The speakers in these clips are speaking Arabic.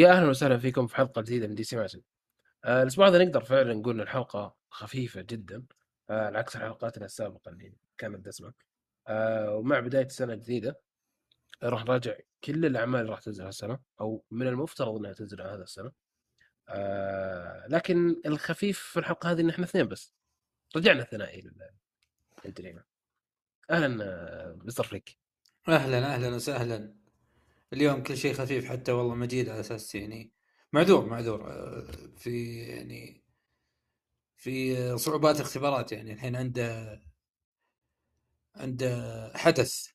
يا أهلا وسهلا فيكم في حلقة جديدة من دي سي مانشن. آه الأسبوع هذا نقدر فعلا نقول إن الحلقة خفيفة جدا آه على عكس حلقاتنا السابقة اللي كانت دسمة. آه ومع بداية السنة الجديدة راح نراجع كل الأعمال اللي راح تنزل هالسنه أو من المفترض إنها تنزل هذا السنة. آه لكن الخفيف في الحلقة هذه إن إحنا اثنين بس. رجعنا ثنائي للدريمة. أهلا آه، مستر فريك. أهلا أهلا وسهلا اليوم كل شيء خفيف حتى والله مجيد على أساس يعني معذور معذور آه، في يعني في صعوبات اختبارات يعني الحين عنده عنده حدث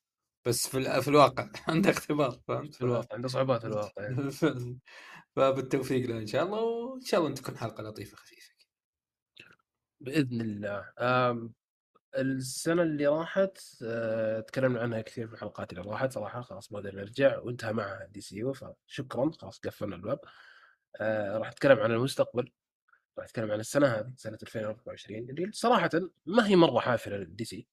بس في في الواقع عنده اختبار فهمت في الواقع عنده صعوبات في الواقع يعني. فبالتوفيق له إن شاء الله وإن شاء الله تكون حلقة لطيفة خفيفة بإذن الله. آم السنة اللي راحت آه، تكلمنا عنها كثير في الحلقات اللي راحت صراحة خلاص بدنا نرجع وانتهى معها DCU فشكرا خلاص قفلنا الباب آه، راح نتكلم عن المستقبل راح نتكلم عن السنة هذه سنة 2024 اللي صراحة ما هي مرة حافلة للدي سي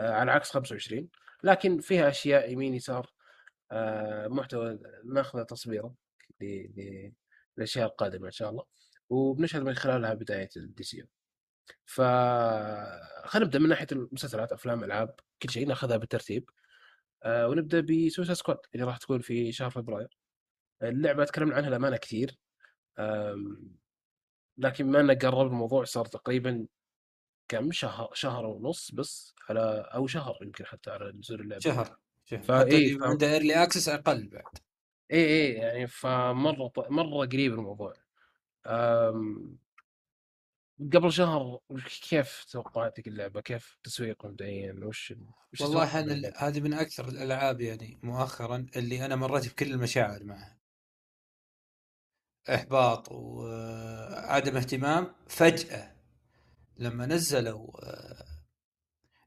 آه، على عكس 25 لكن فيها أشياء يمين يسار محتوى ناخذ تصويره ل- ل- للأشياء القادمة إن شاء الله وبنشهد من خلالها بداية الدي سي ف خلينا نبدأ من ناحية المسلسلات أفلام ألعاب كل شيء ناخذها بالترتيب. آه ونبدأ ب Suicide Squad اللي راح تكون في شهر فبراير. اللعبة تكلمنا عنها الامانه كثير. لكن ما انه قرب الموضوع صار تقريبا كم شهر شهر ونص بس على أو شهر يمكن حتى على نزول اللعبة. شهر شهر. إيه. عنده early access أقل بعد. اي اي يعني فمرة مرة قريب الموضوع. آم، قبل شهر كيف توقعاتك اللعبة؟ كيف تسويق مبدئيا؟ وش وش والله من أنا؟ هذه من أكثر الألعاب يعني مؤخرا اللي أنا مريت بكل المشاعر معها إحباط وعدم اهتمام فجأة لما نزلوا آه،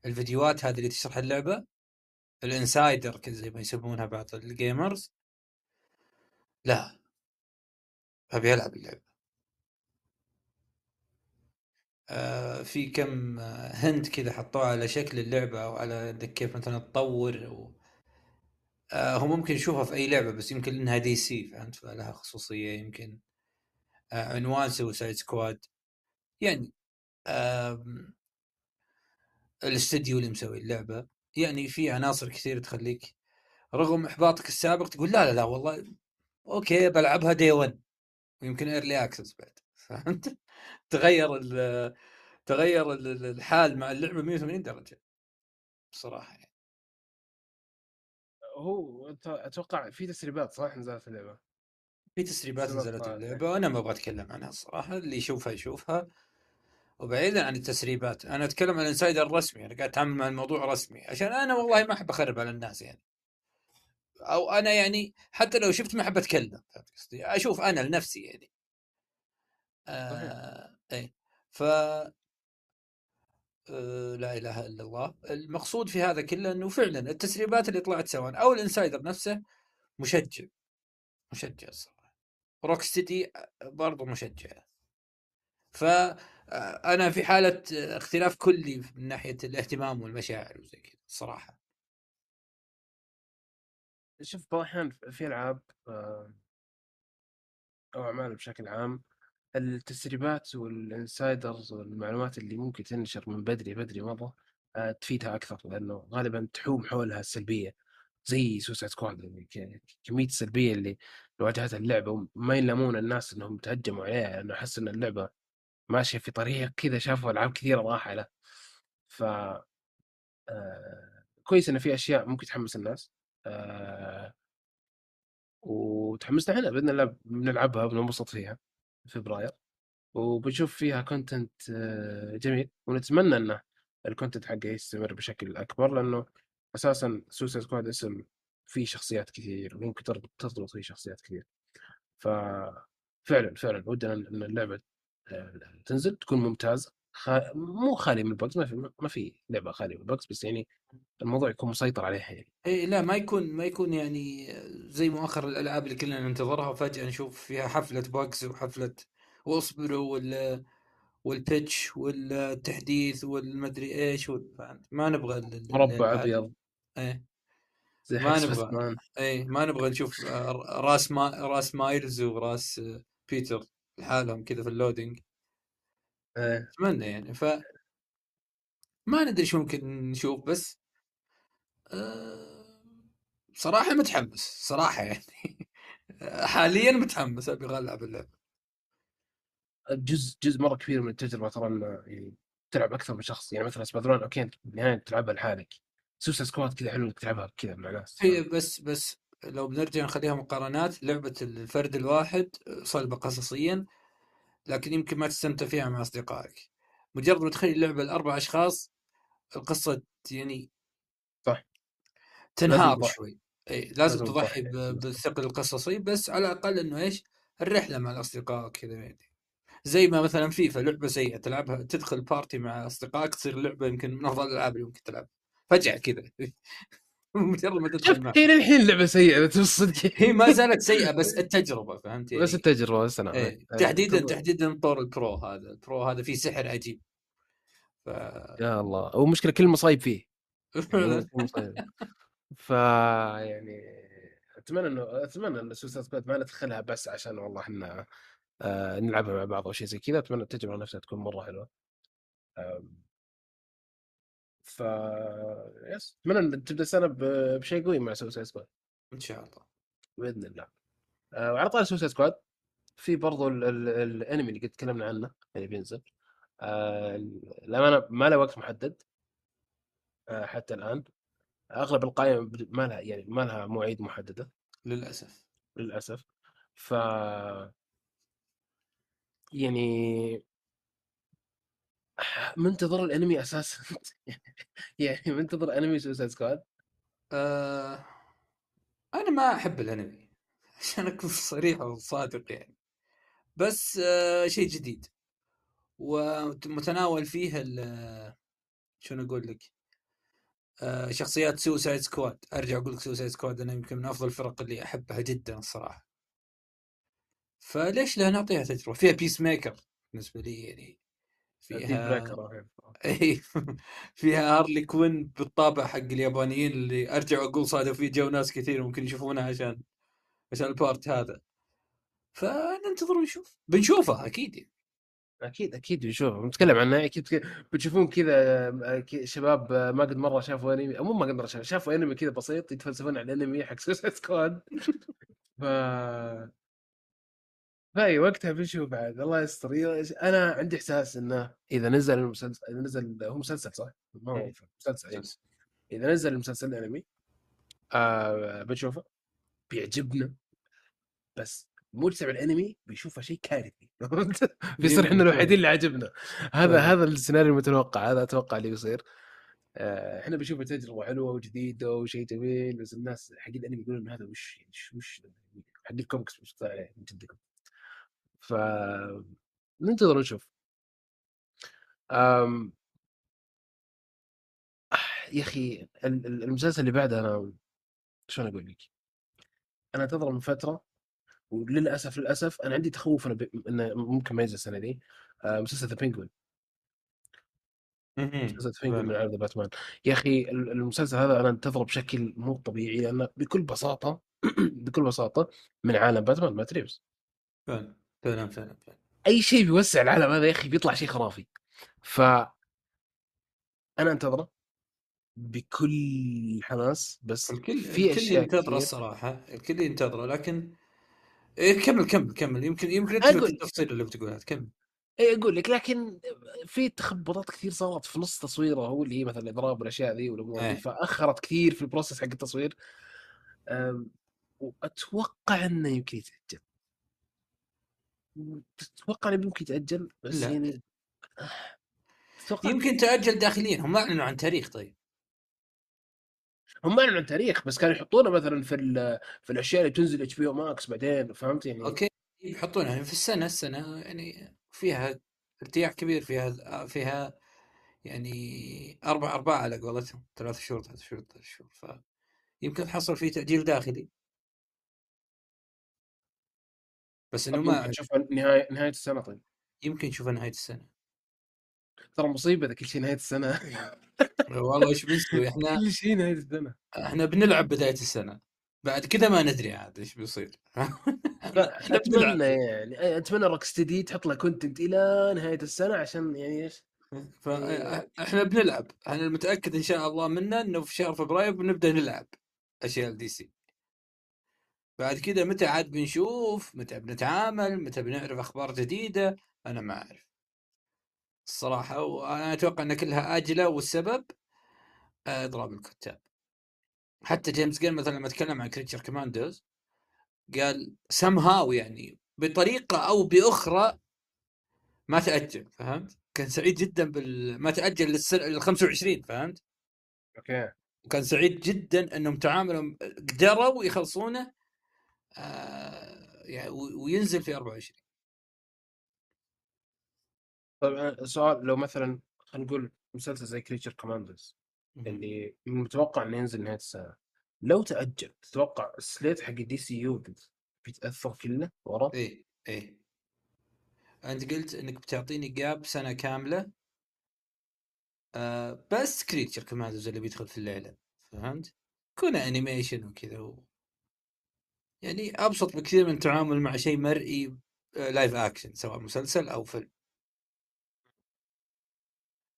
الفيديوهات هذه اللي تشرح اللعبة ال insider كذا زي ما يسمونها بعض ال gamers لا أبي ألعب اللعبة آه، في كم آه، hint كذا حطوها على شكل اللعبة أو على انك كيف مثلا تطور و... آه، هو ممكن يشوفها في أي لعبة بس يمكن انها دي سي فهمت؟ فلها خصوصية يمكن. آه، عنوان Suicide Squad يعني الاستديو اللي مسوي اللعبة. يعني في عناصر كثير تخليك رغم إحباطك السابق تقول لا لا لا والله okay بلعبها day 1 ويمكن early access بعد. فهمت؟ تغير ال- تغير ال- ال- الحال مع اللعبة 180 درجة بصراحة يعني. هو أتوقع في تسريبات صح نزلت اللعبة؟ في تسريبات نزلت طلعت، اللعبة وأنا ما أبغى أتكلم عنها الصراحة اللي يشوفها يشوفها. وبعيدا عن التسريبات أنا أتكلم عن ال insider الرسمي أنا قاعد أتعامل مع الموضوع رسمي عشان أنا والله ما أحب أخرب على الناس يعني. أو أنا يعني حتى لو شفت ما أحب أتكلم فهمت قصدي؟ أشوف أنا لنفسي يعني. آه اي ف آه لا إله إلا الله. المقصود في هذا كله إنه فعلا التسريبات اللي طلعت سواء أو ال insider نفسه مشجع مشجع الصراحة. روك ستيدي برضه مشجع. ف آه، أنا في حالة آه، اختلاف كلي من ناحية الاهتمام والمشاعر وزي كذا الصراحه شوف بعض الاحيان في ألعاب آه، أو أعمال بشكل عام التسريبات وال insiders والمعلومات اللي ممكن تنشر من بدري بدري مرة آه، تفيدها أكثر لأنه غالبا تحوم حولها السلبية زي Suicide Squad يعني ك- كمية السلبية اللي واجهتها اللعبة وما يلامون الناس إنهم تهجموا عليها لأنه أحس إن اللعبة ماشية في طريق كذا شافوا ألعاب كثيرة راحة له. ف آه، كويس انه في أشياء ممكن تحمس الناس آه، وتحمسنا إحنا بإذن الله بنلعبها وبننبسط فيها. في فبراير وبنشوف فيها content جميل ونتمنى انه ال content حقه يستمر بشكل أكبر لأنه أساسا Suicide Squad اسم فيه شخصيات كثير وممكن تربط فيه شخصيات كثير. ففعلا فعلا ودنا إن اللعبة آه، تنزل تكون ممتازة. خ... مو خالي من ال bugs ما في ما في لعبة خالية من ال bugs بس يعني الموضوع يكون مسيطر عليها يعني اي لا ما يكون ما يكون يعني زي مؤخر الألعاب اللي كلنا ننتظرها وفجأة نشوف فيها حفلة bugs وحفلة واصبروا وال وال patch والتحديث والمدري إيش وال-؟ ما نبغى ال- مربع. أبيض إيه ما نبغى اي ما نبغى نشوف راس ما راس مايلز وراس بيتر لحالهم كذا في ال loading إيه. أتمنى يعني. ف ما ندري شو ممكن نشوف بس آه، صراحة متحمس صراحة يعني. حاليا متحمس أبي العب اللعبة. جزء جزء مرة كبير من التجربة ترى إنه يعني تلعب أكثر من شخص. يعني مثلا Spider-Man okay أنت بالنهاية تلعبها لحالك. Suicide Squad كذا حلو إنك تلعبها كذا مع ناس هي بس بس لو بنرجع نخليها مقارنات لعبة الفرد الواحد صلبة قصصيا. لكن يمكن ما تستمتع فيها مع أصدقائك. مجرد ما تخلي اللعبة لأربع أشخاص القصة يعني صح. تنهار. شوي. إي لازم, لازم تضحي بالثقل القصصي بس على الأقل إنه إيش؟ الرحلة مع الأصدقاء كذا يعني. زي ما مثلا فيفا لعبة سيئة تلعبها تدخل party مع أصدقائك تصير لعبة يمكن من أفضل الألعاب اللي ممكن تلعبها. فجأة كذا. مجرد ما تدخل هي للحين لعبة سيئة اذا الصدق هي ما زالت سيئة بس التجربة فهمت يعني؟ بس التجربة بس أنا إيه. تحديدا تحديدا طور ال pro هذا. ال pro هذا فيه سحر عجيب. ف يا الله. هو مشكلة كل المصايب فيه. يعني. ف يعني أتمنى إنه أتمنى إن Suicide Squad ما ندخلها بس عشان والله إحنا آه نلعبها مع بعض أو شيء زي كذا. أتمنى التجربة نفسها تكون مرة حلوة. آم، ف yes أتمنى إن تبدأ السنة بشيء قوي مع Suicide Squad. إن شاء الله. بإذن الله. آه وعلى طاري Suicide Squad في برضو ال- ال- الأنمي اللي قد تكلمنا عنه اللي بينزل. آه الامانه ما له وقت محدد. آه حتى الآن. أغلب القائمه ما لها يعني ما لها مواعيد محددة. للأسف. للأسف. ف يعني منتظر الانمي أساسا. يعني منتظر انمي Suicide Squad آه... أنا ما أحب الانمي. عشان أكون صريح وصادق يعني. بس آه شيء جديد. ومتناول فيه ال شو نقول لك؟ آه شخصيات Suicide Squad أرجع أقول لك Suicide Squad أنا يمكن من أفضل الفرق اللي أحبها جدا الصراحه فليش لا نعطيها تجربة؟ فيها Peacemaker بالنسبة لي يعني. فيها بريكر اي فيها Harley Quinn بالطابع حق اليابانيين اللي أرجع أقول صادف فيه جو ناس كثير ممكن يشوفونها عشان عشان ال part هذا. فننتظر ونشوف. بنشوفها أكيد يعني. أكيد أكيد بنشوف بنتكلم عنها أكيد بتشوفون كذا آه، شباب آه، ما قد مرة شافوا أنمي أو مو ما قد مرة شافوا شافوا أنمي كذا بسيط يتفلسفون على الأنمي حق Suicide Squad ف فاي وقتها بنشوف بعد الله يستر. أنا عندي إحساس إنه إذا نزل المسلسل إذا نزل هو مسلسل صح؟ ما هو إيه. مسلسل إيه. إذا نزل المسلسل الانمي آه بنشوفه بيعجبنا بس مجتمع الأنمي بيشوفه شيء كارثي. بيصير إحنا الوحيدين اللي عجبنا. هذا فعلا. هذا السيناريو المتوقع هذا أتوقع اللي بيصير آه، إحنا بنشوفه تجربة حلوة وجديدة وشيء جميل بس الناس حق الأنمي يقولون هذا وش وش, وش حق الكوميكس مش طالع من جدكم؟ ف ننتظر نشوف أم... يا أخي ال- ال- المسلسل اللي بعده أنا شلون أقول لك؟ أنا أنتظره من فترة وللأسف للأسف أنا عندي تخوف إنه, ب... إنه ممكن ما ينزل السنة دي آه، مسلسل The Penguin. مسلسل The Penguin من. عالم باتمان يا أخي ال- المسلسل هذا أنا أنتظره بشكل مو طبيعي لأنه بكل بساطة بكل بساطة من عالم باتمان مات ريفز فعلا فعلا فعلا فعلا. أي شيء بيوسع العالم هذا يا أخي بيطلع شيء خرافي. ف أنا أنتظره بكل حماس بس الكل في الكل ينتظره الصراحة الكل ينتظره لكن إيه كمل كمل كمل. يمكن يمكن أنت التفصيل اللي بتقولها كمل. اي أقول لك لكن في تخبطات كثير صارت في نص تصويره هو اللي هي مثلا الإضراب والأشياء ذي والأمور إيه. فأخرت كثير في البروسس حق التصوير. وأتوقع إنه يمكن يتأجل. تتوقع إنه يمكن يتأجل بس لا. يعني يمكن تأجل داخليا هم ما أعلنوا عن تاريخ طيب. هم أعلنوا عن تاريخ بس كانوا يحطونه مثلا في في الأشياء اللي تنزل HBO Max بعدين فهمت يعني؟ okay يحطونها يعني في السنة السنة يعني فيها ارتياح كبير فيها فيها يعني أربع ارباع على قولتهم ثلاث شهور ثلاث شهور ثلاث شهور فيمكن تحصل فيه تأجيل داخلي. بس انه ما يمكن نشوف نهاية نهاية السنة طيب. يمكن نشوفها نهاية السنة. ترى مصيبة إذا كل شيء نهاية السنة. والله إيش بنسوي إحنا كل شيء نهاية السنة. إحنا بنلعب بداية السنة. بعد كذا ما ندري عاد إيش بيصير. أتمنى يعني أتمنى روك ستدي تحط له كونتنت إلى نهاية السنة عشان يعني إيش؟ فاحنا بنلعب. أنا المتاكد إن شاء الله منه إنه في شهر فبراير بنبدأ نلعب أشياء ال DC بعد كذا متى عاد بنشوف؟ متى بنتعامل؟ متى بنعرف أخبار جديدة؟ أنا ما أعرف. الصراحة وأنا أتوقع إن كلها أجلة والسبب إضراب الكتاب. حتى James Gunn مثلا لما تكلم عن Creature Commandos قال سم هاو يعني بطريقة أو بأخرى ما تأجل فهمت؟ كان سعيد جدا بال ما تأجل للسنه لل 25 فهمت؟ Okay. وكان سعيد جدا إنهم تعاملوا قدروا يخلصونه آه يعني وينزل في 24 طيب سؤال لو مثلا خلينا نقول مسلسل زي Creature Commandos اللي متوقع إنه ينزل نهاية السنة لو تأجل تتوقع ال slate حق DCU بيتأثر كله ورا؟ إيه إيه أنت قلت إنك بتعطيني gap سنة كاملة آه بس Creature Commandos اللي بيدخل في الليلة فهمت؟ كون animation وكذا و... يعني أبسط بكثير من التعامل مع شيء مرئي live action سواء مسلسل أو فيلم.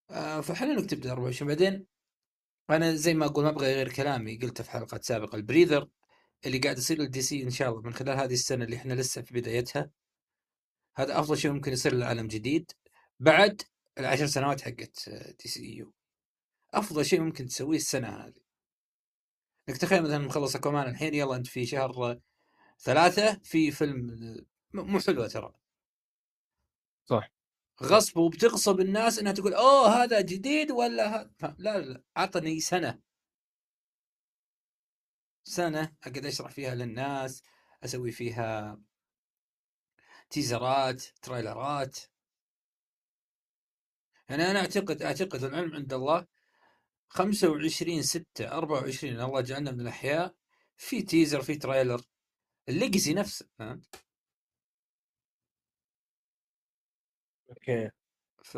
آه فحلو انك تبدا 24 بعدين أنا زي ما أقول ما أبغى غير كلامي قلته في حلقات سابقة ال breather اللي قاعد يصير لل DC إن شاء الله من خلال هذه السنة اللي إحنا لسه في بدايتها. هذا أفضل شيء ممكن يصير للعالم جديد. بعد العشر سنوات حقت DCU أفضل شيء ممكن تسويه السنة هذه. انك تخيل مثلا مخلص أكوامان الحين يلا أنت في شهر ثلاثة في فيلم مو حلوة ترى. صح. غصب وبتغصب الناس إنها تقول أوه هذا جديد ولا هذا لا لا عطني سنة. سنة أقعد أشرح فيها للناس أسوي فيها تيزرات تريلرات. يعني أنا أعتقد أعتقد العلم عند الله 25 6 24 الله جعلنا من الأحياء في teaser في trailer. ال Legacy نفسه فهمت؟ أوكي. ف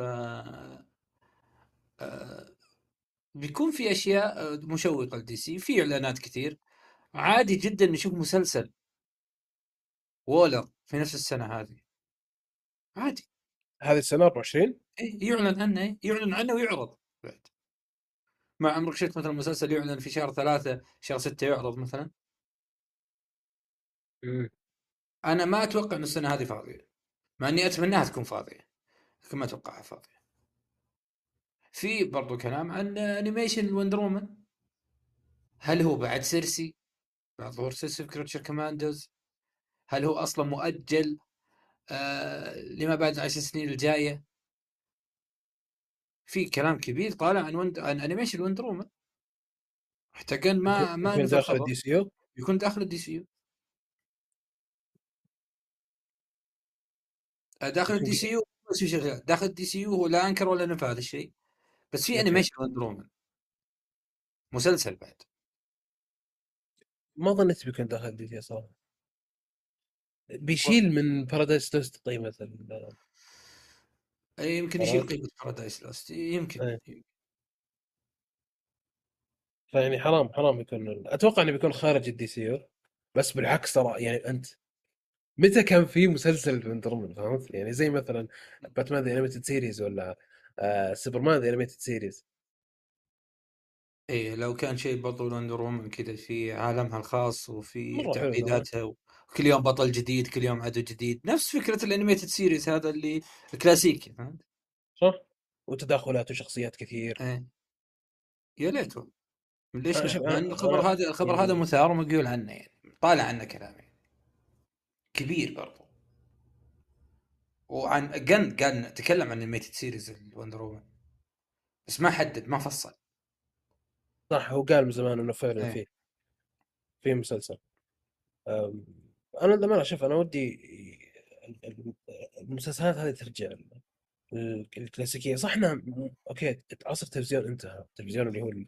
آه، بيكون في أشياء مشوقة ل DC في إعلانات كثير. عادي جدا نشوف مسلسل. Waller في نفس السنة هذه. عادي. هذه السنة 24 إيه يعلن عنه إيه؟ يعلن عنه ويعرض بعد. ما عمرك شفت مثلا مسلسل يعلن في شهر ثلاثة شهر ستة يعرض مثلا؟ مم. أنا ما أتوقع إن السنة هذه فاضية مع إني أتمناها تكون فاضية. لكن ما أتوقعها فاضية. في برضو كلام عن animation Wonder Woman هل هو بعد Circe؟ بعد ظهور Circe في Creature Commandos هل هو أصلا مؤجل؟ آه لما بعد العشر سنين الجاية. في كلام كبير طالع عن Wond... عن animation Wonder Woman حتى كان ما ما يكون داخل ال DCU يكون داخل ال DCU داخل ال DCU شغلات داخل ال DCU هو لا أنكر ولا نفى هذا الشيء بس في. animation Wonder Woman مسلسل بعد. ما ظنيت بيكون داخل ال DC صراحة بيشيل من Paradise Lost قيمة أي يمكن؟ يشيل قيمة Paradise Lost يمكن. فيعني حرام حرام يكون أتوقع إنه بيكون خارج ال DCU بس بالعكس ترى يعني أنت متى كان في مسلسل في Wonder فهمت؟ يعني زي مثلا Batman The Animated Series ولا آه Superman The Animated Series إيه لو كان شيء بطل Wonder Woman كذا في عالمها الخاص وفي تعقيداتها وكل يوم بطل جديد كل يوم عدو جديد نفس فكرة ال animated series هذا اللي الكلاسيكي فهمت؟ صح؟ وتداخلات وشخصيات كثير إيه يا ليت والله. ليش أنا- ان الخبر أنا- هذا الخبر يعني- هذا مثار ومقول عنه يعني طالع عنه كلام يعني. كبير برضو. وعن Gunn قال تكلم عن animated series ال Wonder Woman بس ما حدد ما فصل. صح هو قال من زمان إنه فعلا إيه. في في مسلسل. أنا لما أشوف أنا ودي ال- ال- المسلسلات هذه ترجع ال- الكلاسيكيه صح إنها أوكي عصر التلفزيون انتهى. التلفزيون اللي هو ال-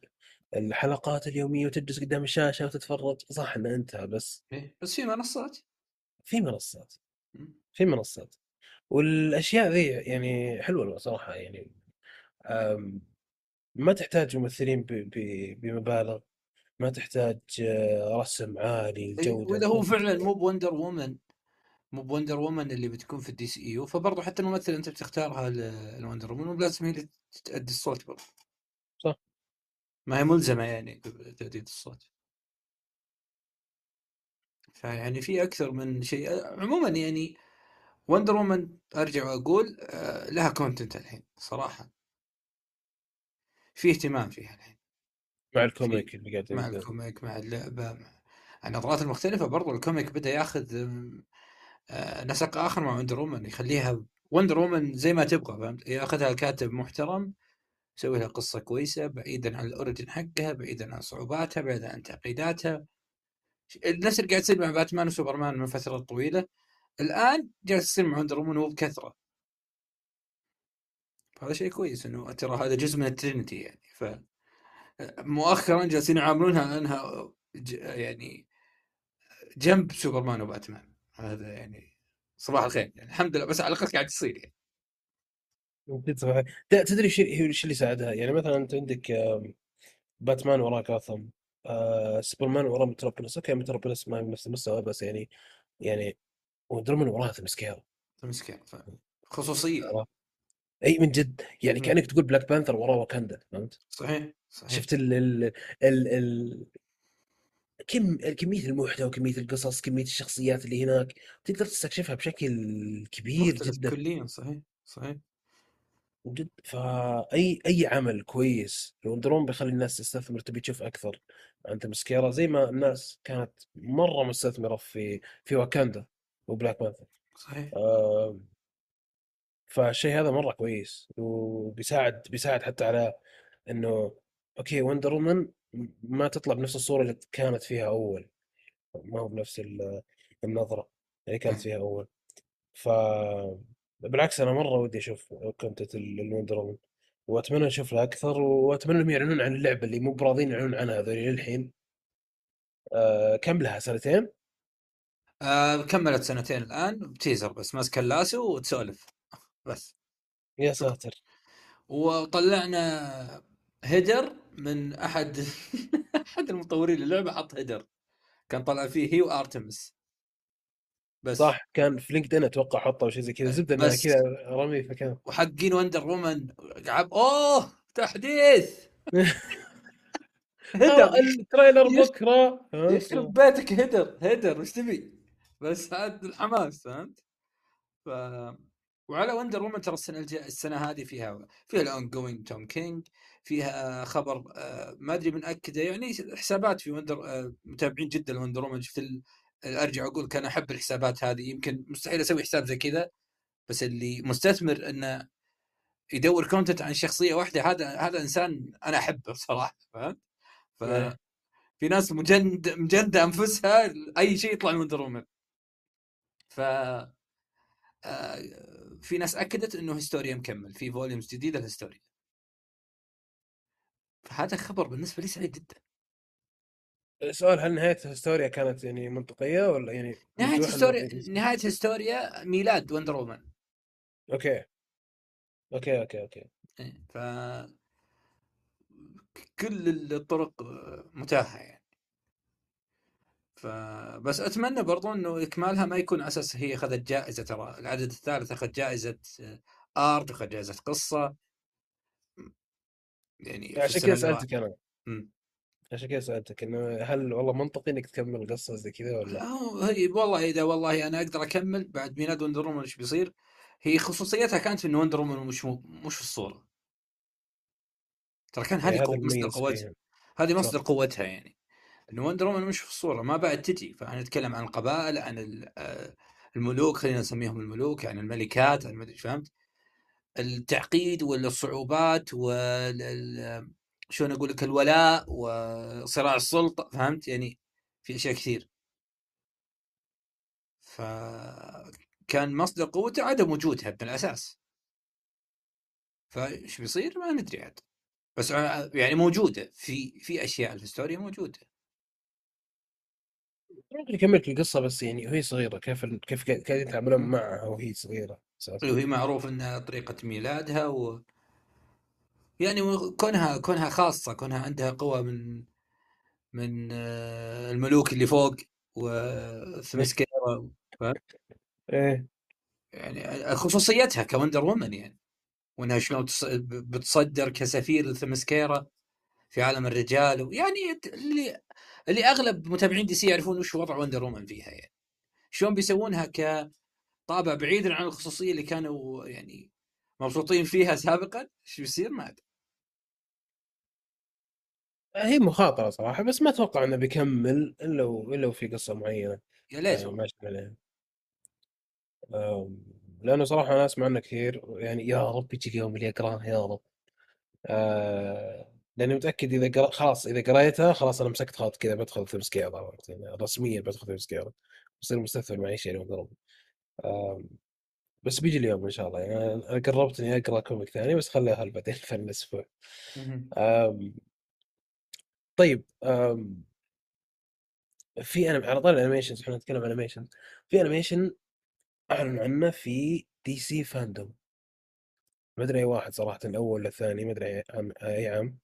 الحلقات اليومية وتجلس قدام الشاشة وتتفرج. صح إنه انتهى بس إيه. بس في منصات. في منصات مم. في منصات. والأشياء ذي يعني حلوة صراحة يعني أم، ما تحتاج ممثلين بمبالغ ما تحتاج آه، رسم عالي الجودة وإذا هو فعلا تحتاج مو ب Wonder Woman مو ب Wonder Woman اللي بتكون في ال DCU فبرضه حتى الممثل أنت بتختارها ل- ل Wonder Woman مو لازم هي اللي تأدي الصوت برضه. صح. ما هي ملزمة يعني بتأدية الصوت. فيعني في أكثر من شيء. عموما يعني Wonder Woman أرجع وأقول آه، لها content الحين صراحة. في اهتمام فيها الحين. مع ال comic اللي قاعد مع الكوميك مع اللعبة مع النظرات المختلفه برضو. ال comic بدأ ياخذ آه، نسق آخر مع Wonder Woman يخليها Wonder Woman زي ما تبغى فهمت؟ ياخذها الكاتب محترم يسوي لها قصة كويسة بعيدا عن ال origin حقها بعيدا عن صعوباتها بعيدا عن تعقيداتها. النفس اللي قاعد يصير مع باتمان وسوبرمان من فترة طويلة الآن جالس يصير مع Wonder Woman وبكثره هذا شيء كويس إنه ترى هذا جزء من ال Trinity يعني. ف مؤخرا جالسين يعاملونها أنها ج- يعني جنب سوبرمان وباتمان. هذا يعني صباح الخير يعني الحمد لله. بس على الأقل قاعد يصير يعني. تدري إيش اللي ساعدها يعني مثلا أنت عندك باتمان وراه كاثم آه سوبرمان وراه Metropolis أوكي Metropolis ما هي بنفس المستوى بس يعني يعني Wonder Woman وراه Themyscira مسكين ف- خصوصية. أي من جد. يعني. كأنك تقول Black Panther وراه واكندا فهمت؟ صحيح صحيح. شفت ال ال ال ال كم كمية المحتوى كمية القصص كمية الشخصيات اللي هناك تقدر تستكشفها بشكل كبير جدا. كليا صحيح صحيح. جد فأي أي عمل كويس Wonder Woman بيخلي الناس تستثمر تبي تشوف أكثر. عن Themyscira زي ما الناس كانت مرة مستثمرة في في Wakanda و Black Panther صحيح. آه فالشيء هذا مرة كويس وبيساعد بيساعد حتى على إنه okay Wonder Woman ما تطلع بنفس الصورة اللي كانت فيها أول. ما هو بنفس ال- النظرة اللي كانت مم. فيها أول. ف بالعكس أنا مرة ودي أشوف content ال Wonder Woman وأتمنى نشوف لها أكثر وأتمنى إنهم يعلنون عن اللعبة اللي مو براضين يعلنون عنها هذول للحين. آه كم لها سنتين؟ آه كملت سنتين الآن. ب teaser بس ماسك ال lasso وتسولف. بس. يا ساتر. وطلعنا header من أحد أحد المطورين للعبة حط header. كان طلع فيه هي و Artemis بس. صح كان في LinkedIn أتوقع حطه أو شيء زي كذا زبدة إنها كذا رمي فكان. وحقين Wonder Woman قعد أوه! تحديث! header آه ال trailer بكرة. يخرب بيتك header header وش تبي؟ بس هذا الحماس فهمت؟ ف وعلى Wonder Woman ترى السنة الج... السنة هذه فيها فيها ال ongoing Tom King فيها خبر آه، ما أدري من أكده يعني حسابات في Wonder آه، متابعين جدا ل Wonder Woman. شفت ال... أرجع أقول كان أحب الحسابات هذه يمكن مستحيل أسوي حساب زي كذا بس اللي مستثمر إنه يدور content عن شخصية واحدة هذا هذا إنسان أنا أحبه بصراحة فهمت؟ إيه. ففي ناس مجند مجنده أنفسها أي شيء يطلع من Wonder Woman ف آه، في ناس أكدت إنه Historia مكمل في volumes جديدة ل Historia فهذا خبر بالنسبة لي سعيد جدا السؤال هل نهاية ال Historia كانت يعني منطقية ولا يعني Historia إنه- نهاية Historia ميلاد Wonder Woman. okay. okay okay okay. إيه، ف كل الطرق متاحة يعني. فبس أتمنى برضو إنه إكمالها ما يكون أساس هي أخذت جائزة ترى. العدد الثالث أخذ جائزة art أخذ جائزة قصة. يعني في عشان كذا سألتك أنا. عشان كذا سألتك إنه هل والله منطقي إنك تكمل قصة زي كذا ولا هي والله إذا والله أنا أقدر أكمل بعد ميلاد Wonder Woman إيش بيصير؟ هي خصوصيتها كانت في إنه Wonder Woman مش مش في الصورة. ترى كان يعني هذه قوة مصدر قوتها هذه مصدر قوتها يعني. إنه Wonder Woman مش في الصورة؟ ما بعد تجي. فنتكلم عن القبائل عن آه، الملوك خلينا نسميهم الملوك يعني الملكات عن المدري فهمت؟ التعقيد والصعوبات وال ال- شلون أقول لك الولاء وصراع السلطة فهمت؟ يعني في أشياء كثير. فكان مصدر قوته عدم وجودها من الاساس فايش بيصير؟ ما ندري عاد. بس يعني موجودة. في في أشياء الهستوريا موجودة. ممكن يكملك القصة بس يعني وهي صغيرة. كيف كيف قاعدين يتعاملون. معها وهي صغيرة؟ أساسا وهي معروف إنها طريقة ميلادها و يعني كونها كونها خاصة كونها عندها قوة من من آه، الملوك اللي فوق و Themyscira فاهم؟ إيه. يعني خصوصيتها ك Wonder Woman يعني. وإنها شلون تص- بتصدر كسفير ل Themyscira في عالم الرجال يعني اللي اللي أغلب متابعين DC يعرفون وش وضع Wonder Woman فيها يعني. شلون بيسوونها كطابع بعيدا عن الخصوصية اللي كانوا يعني مبسوطين فيها سابقا إيش بيصير ما ادري هي مخاطرة صراحة بس ما أتوقع إنه بيكمل إلا إلا وفي قصة معينة. يا ليت آه، ماشي عليها لأنه صراحة أنا أسمع عنه كثير يعني يا رب يجي اليوم اللي أقرأه يا رب. آه، لأني متأكد إذا قرأ خلاص إذا قريتها خلاص أنا مسكت خط كذا بدخل سكيل يعني رسميا بدخل Themyscira بصير مستثمر معيشي يعني آم، بس بيجي اليوم إن شاء الله. يعني أنا قربت إني أقرأ comic ثاني بس خليها بعدين في الأسبوع طيب آم، في أنا على طاري ال animations إحنا نتكلم عن animation. في animation أعلن عنه في DC FanDome. ما أدري أي واحد صراحة الأول ولا الثاني ما أدري أي عام أي عام.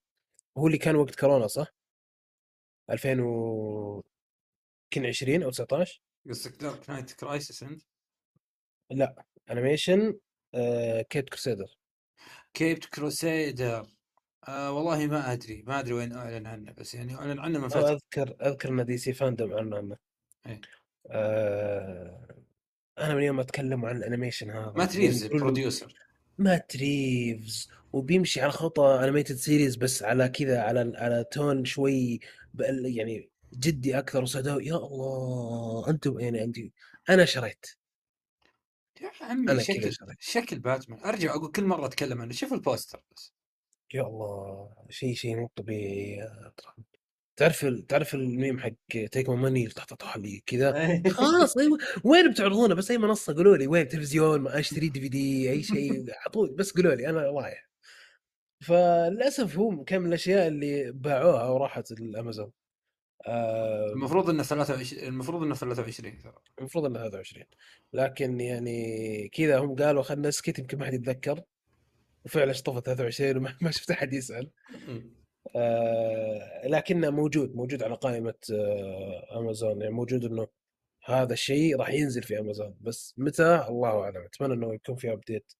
هو اللي كان وقت كورونا صح؟ 2000 و يمكن 20 أو 19 قصدك Dark Knight Crisis إنت؟ لا. animation آه Caped Crusader Caped Crusader آه والله ما أدري ما أدري وين أعلن عنه بس يعني أعلن عنه من فترة. أذكر أذكر إن DC FanDome اعلن عنه. إيه. آه أنا من يوم أتكلم عن ال animation هذا Matt يعني Reeves ال producer. Matt Reeves وبيمشي على خطى animated series بس على كذا على على tone شوي يعني جدي أكثر وسوداوي يا الله أنتم يعني انت أنا شريت. يا عمي شكل شريت. شكل باتمان. أرجع أقول كل مرة أتكلم عنه شوف ال poster بس. يا الله شيء شيء مو طبيعي يا. تعرف ال... تعرف الميم حق take my money تحت اللي كذا؟ خلاص أيوة. وين بتعرضونه؟ بس أي منصة؟ قولوا لي. وين؟ تلفزيون ما أشتري دي في دي أي شيء اعطوني بس قولوا لي أنا رايح فللأسف هو كان من الأشياء اللي باعوها وراحت الأمازون. آه المفروض إنه 23 المفروض إنه 23 ترى. المفروض إنه 23 لكن يعني كذا هم قالوا خلينا نسكت يمكن ما حد يتذكر. وفعلا اشطفت 23 وما ما شفت أحد يسأل. آه لكنه موجود موجود على قائمة آه أمازون. يعني موجود إنه هذا الشيء راح ينزل في أمازون. بس متى؟ الله أعلم. أتمنى إنه يكون في update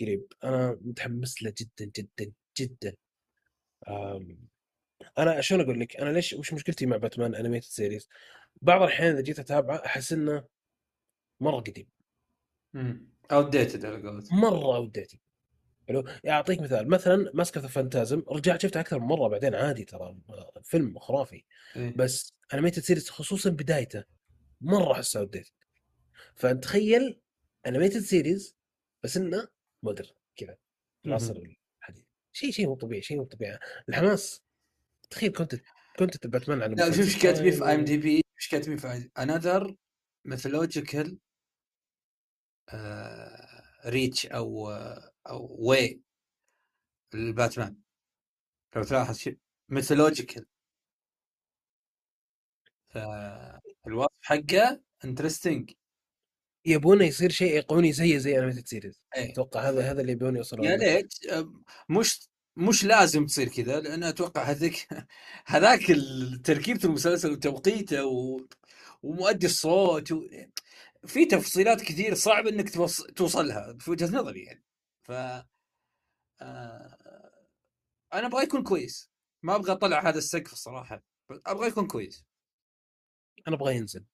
قريب. أنا متحمس له جدا جدا جدا. آم، أنا شلون أقول لك؟ أنا ليش وش مشكلتي مع Batman animated series بعض الأحيان إذا جيت أتابعه أحس إنه مرة قديم. outdated على قولتهم مرة outdated حلو يعني أعطيك مثال مثلا Mask of the Phantasm رجعت شفته أكثر من مرة بعدين عادي ترى فيلم خرافي إيه. بس انيميتد سيريز خصوصا بدايته مرة احسه اوديتد فانت تخيل انيميتد سيريز بس إنه مودرن كذا العصر. الحديث شيء شيء مو طبيعي شيء مو طبيعي الحماس تخيل كنت كنت باتمان على لا شوف. إيش كاتبين في اي ام. دي بي إيش كاتبين في انذر ميثولوجيكال ريتش أو واي الباتمان لو تلاحظ شيء mythological. فالوصف حقه interesting يبونه يصير شيء iconic زيه زي animated series إيه. أتوقع هذا هذا اللي يبون يوصلون يا. ليت مش مش لازم تصير كذا لأن أتوقع هذيك هذاك تركيبه المسلسل وتوقيته و... ومؤدي الصوت و... في تفصيلات كثير صعب إنك توص... توصلها في وجهة نظري يعني. ف آه... أنا أبغى يكون كويس. ما أبغى أطلع هذا السقف الصراحة أبغى يكون كويس. أنا أبغى ينزل.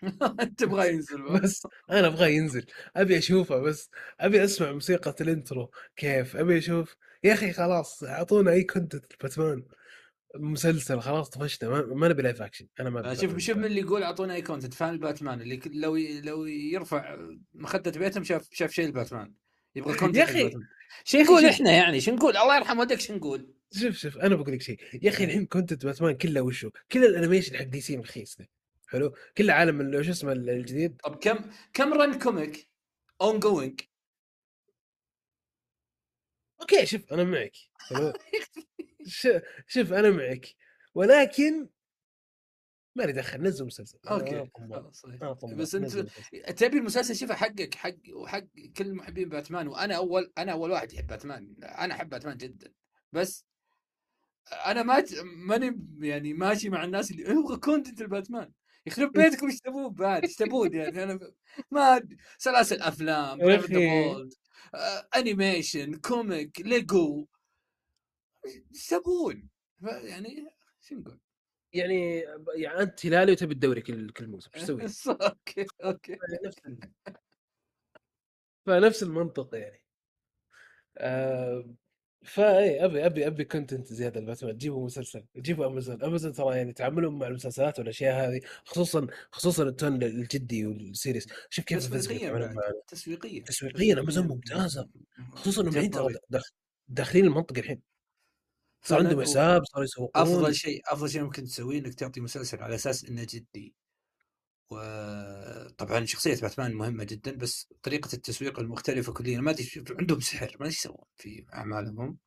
أنت تبغى ينزل بقى. بس أنا أبغى ينزل. أبي أشوفه بس. أبي أسمع موسيقى ال intro كيف؟ أبي أشوف. يا أخي خلاص أعطونا أي content باتمان. مسلسل خلاص طفشنا. ما, ما نبي live action أنا ما شوف. شوف من اللي يقول أعطونا أي content فان الباتمان اللي لو ي... لو يرفع مخدة بيتهم شاف شاف شيء الباتمان. يبغى content يا الباتمان. شو نقول. إحنا يعني شو نقول؟ الله يرحم والديك شو نقول؟ شوف شوف أنا بقول لك شيء. يا أخي الحين content باتمان كله وشو؟ كل ال animation حق دي سي رخيص. حلو؟ كل عالم ال- شو اسمه الجديد. طب كم كم رن comic ongoing okay شوف أنا معك. شوف أنا معك. ولكن ما لي دخل نزل مسلسل. okay طماع. خلاص طماع. بس أنت. تبي المسلسل شوفه حقك حق وحق كل محبين باتمان وأنا أول أنا أول واحد يحب باتمان. أنا أحب باتمان جدا. بس أنا ما ماني يعني ماشي مع الناس اللي هو content الباتمان. يخرب بيتكم إيش تبون بعد؟ إيش تبون يعني؟ أنا ما. سلاسل أفلام animation comic ليجو إيش تبون؟ يعني شو نقول؟ يعني يعني أنت هلالي وتبي الدوري كل كل موسم إيش تسوي؟ okay okay. نفس فنفس المنطق يعني. آه ف I أبي أبي أبي content زيادة الباتمان جيبوا مسلسل جيبوا امازون امازون ترى يعني تعاملهم مع المسلسلات والأشياء هذه خصوصا خصوصا ال tone الجدي وال serious شوف كيف تسويقيا تسويقيا. تسويقيا امازون ممتازة. خصوصا انهم داخلين المنطقة الحين. صار عندهم حساب صاروا يسوقون أفضل شيء أفضل شيء ممكن تسويه إنك تعطي مسلسل على أساس إنه جدي. وطبعا شخصية باتمان مهمة جدا بس طريقة التسويق المختلفة كليا. ما أدري عندهم سحر ما يسوون في أعمالهم. هم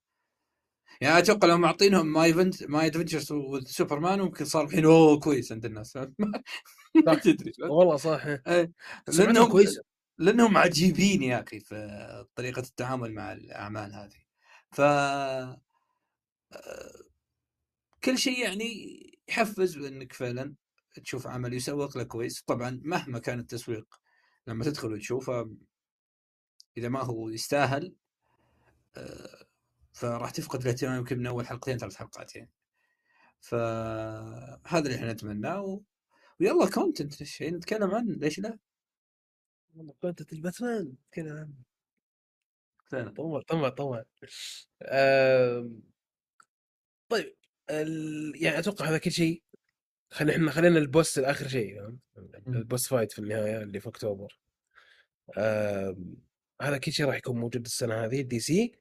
يعني أتوقع لو معطينهم my فنت My Adventures with Superman ممكن صار الحين أوه كويس عند الناس. ما. تدري والله صح. إيه. لأنهم كويسه لأنهم عجيبين يا أخي في طريقة التعامل مع الأعمال هذه. ف كل شيء يعني يحفز بانك فعلا تشوف عمل يسوق له كويس. طبعا مهما كان التسويق لما تدخل وتشوفه إذا ما هو يستاهل آه، فراح تفقد الاهتمام يمكن من أول حلقتين ثلاث حلقات يعني. فهذا اللي إحنا نتمناه و... ويلا content شيء نتكلم عنه ليش لا؟ والله content الباتمان فعلا. طمع طمع طمع آم، طيب ال... يعني أتوقع هذا كل شيء خلينا إحنا خلينا ال boss الآخر شيء؟ ال boss fight في النهاية اللي في أكتوبر. آم، هذا كل شيء راح يكون موجود السنة هذه دي سي.